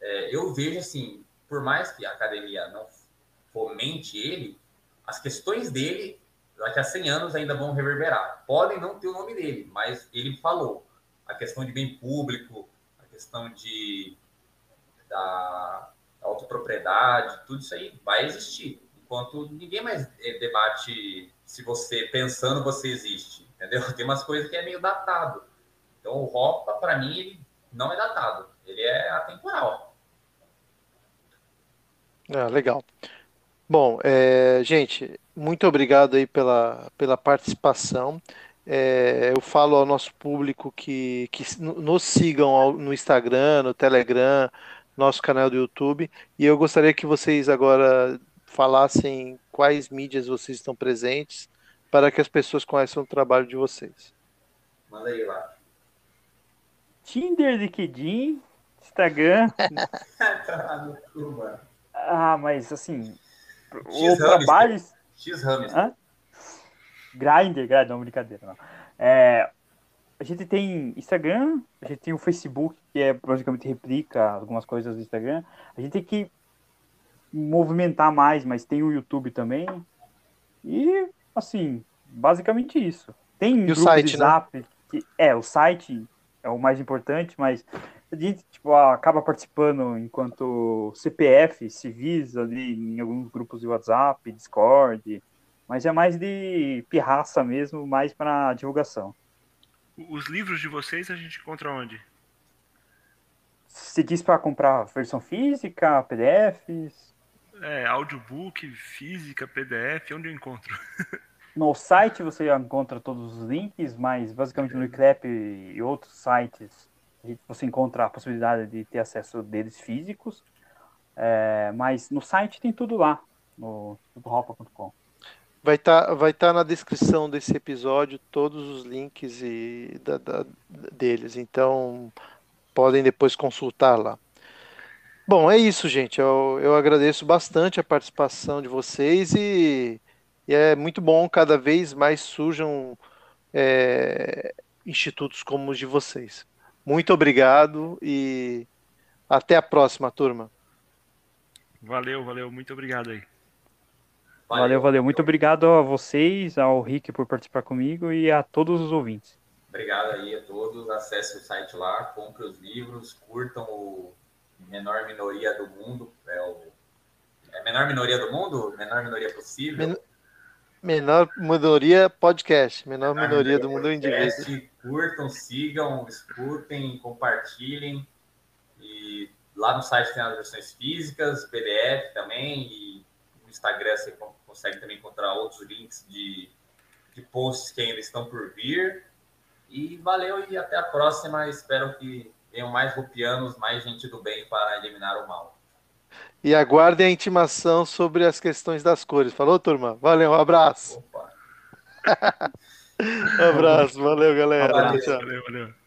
é, eu vejo assim, por mais que a academia não fomente ele, as questões dele, daqui a 100 anos ainda vão reverberar. Podem não ter o nome dele, mas ele falou. A questão de bem público, a questão de da autopropriedade, tudo isso aí vai existir. Enquanto ninguém mais eh, debate se você pensando você existe, entendeu? (laughs) Tem umas coisas que é meio datado. Então o Ropa, para mim, ele não é datado, ele é atemporal. Ah, legal. Bom, é, gente, muito obrigado aí pela, pela participação. É, eu falo ao nosso público que, que nos sigam no Instagram, no Telegram, nosso canal do YouTube. E eu gostaria que vocês agora falassem quais mídias vocês estão presentes para que as pessoas conheçam o trabalho de vocês. Manda aí lá. Tinder, LinkedIn, Instagram. (laughs) (laughs) tá no ah, mas assim. X o trabalho. X Rames. Grinder, Grinder, não, brincadeira, não. É, a gente tem Instagram, a gente tem o Facebook, que é basicamente replica algumas coisas do Instagram. A gente tem que movimentar mais, mas tem o YouTube também. E, assim, basicamente isso. Tem e grupo site, de né? Zap, né? que, é, o site é o mais importante, mas a gente tipo, acaba participando enquanto CPF, civis ali em alguns grupos de WhatsApp, Discord, mas é mais de pirraça mesmo, mais para divulgação. Os livros de vocês a gente encontra onde? Você diz para comprar versão física, PDFs? É, audiobook, física, PDF, onde eu encontro? (laughs) No site você encontra todos os links, mas basicamente no Eclap e outros sites você encontra a possibilidade de ter acesso deles físicos. É, mas no site tem tudo lá, no ropa.com. Vai estar tá, vai tá na descrição desse episódio todos os links e da, da, deles, então podem depois consultar lá. Bom, é isso, gente. Eu, eu agradeço bastante a participação de vocês e e é muito bom cada vez mais surjam é, institutos como os de vocês. Muito obrigado e até a próxima, turma. Valeu, valeu, muito obrigado aí. Valeu, valeu, valeu. Muito obrigado a vocês, ao Rick por participar comigo e a todos os ouvintes. Obrigado aí a todos. Acesse o site lá, compre os livros, curtam o Menor Minoria do Mundo. É o é menor minoria do mundo? Menor minoria possível. Men Menor minoria podcast. Menor, menor minoria do mundo indivíduo. Curtam, sigam, escutem, compartilhem. E lá no site tem as versões físicas, PDF também. E no Instagram você consegue também encontrar outros links de, de posts que ainda estão por vir. E valeu e até a próxima. Espero que tenham mais rupianos, mais gente do bem para eliminar o mal. E aguardem a intimação sobre as questões das cores. Falou, turma? Valeu, um abraço. (laughs) um abraço, valeu, galera. Um abraço, valeu, valeu.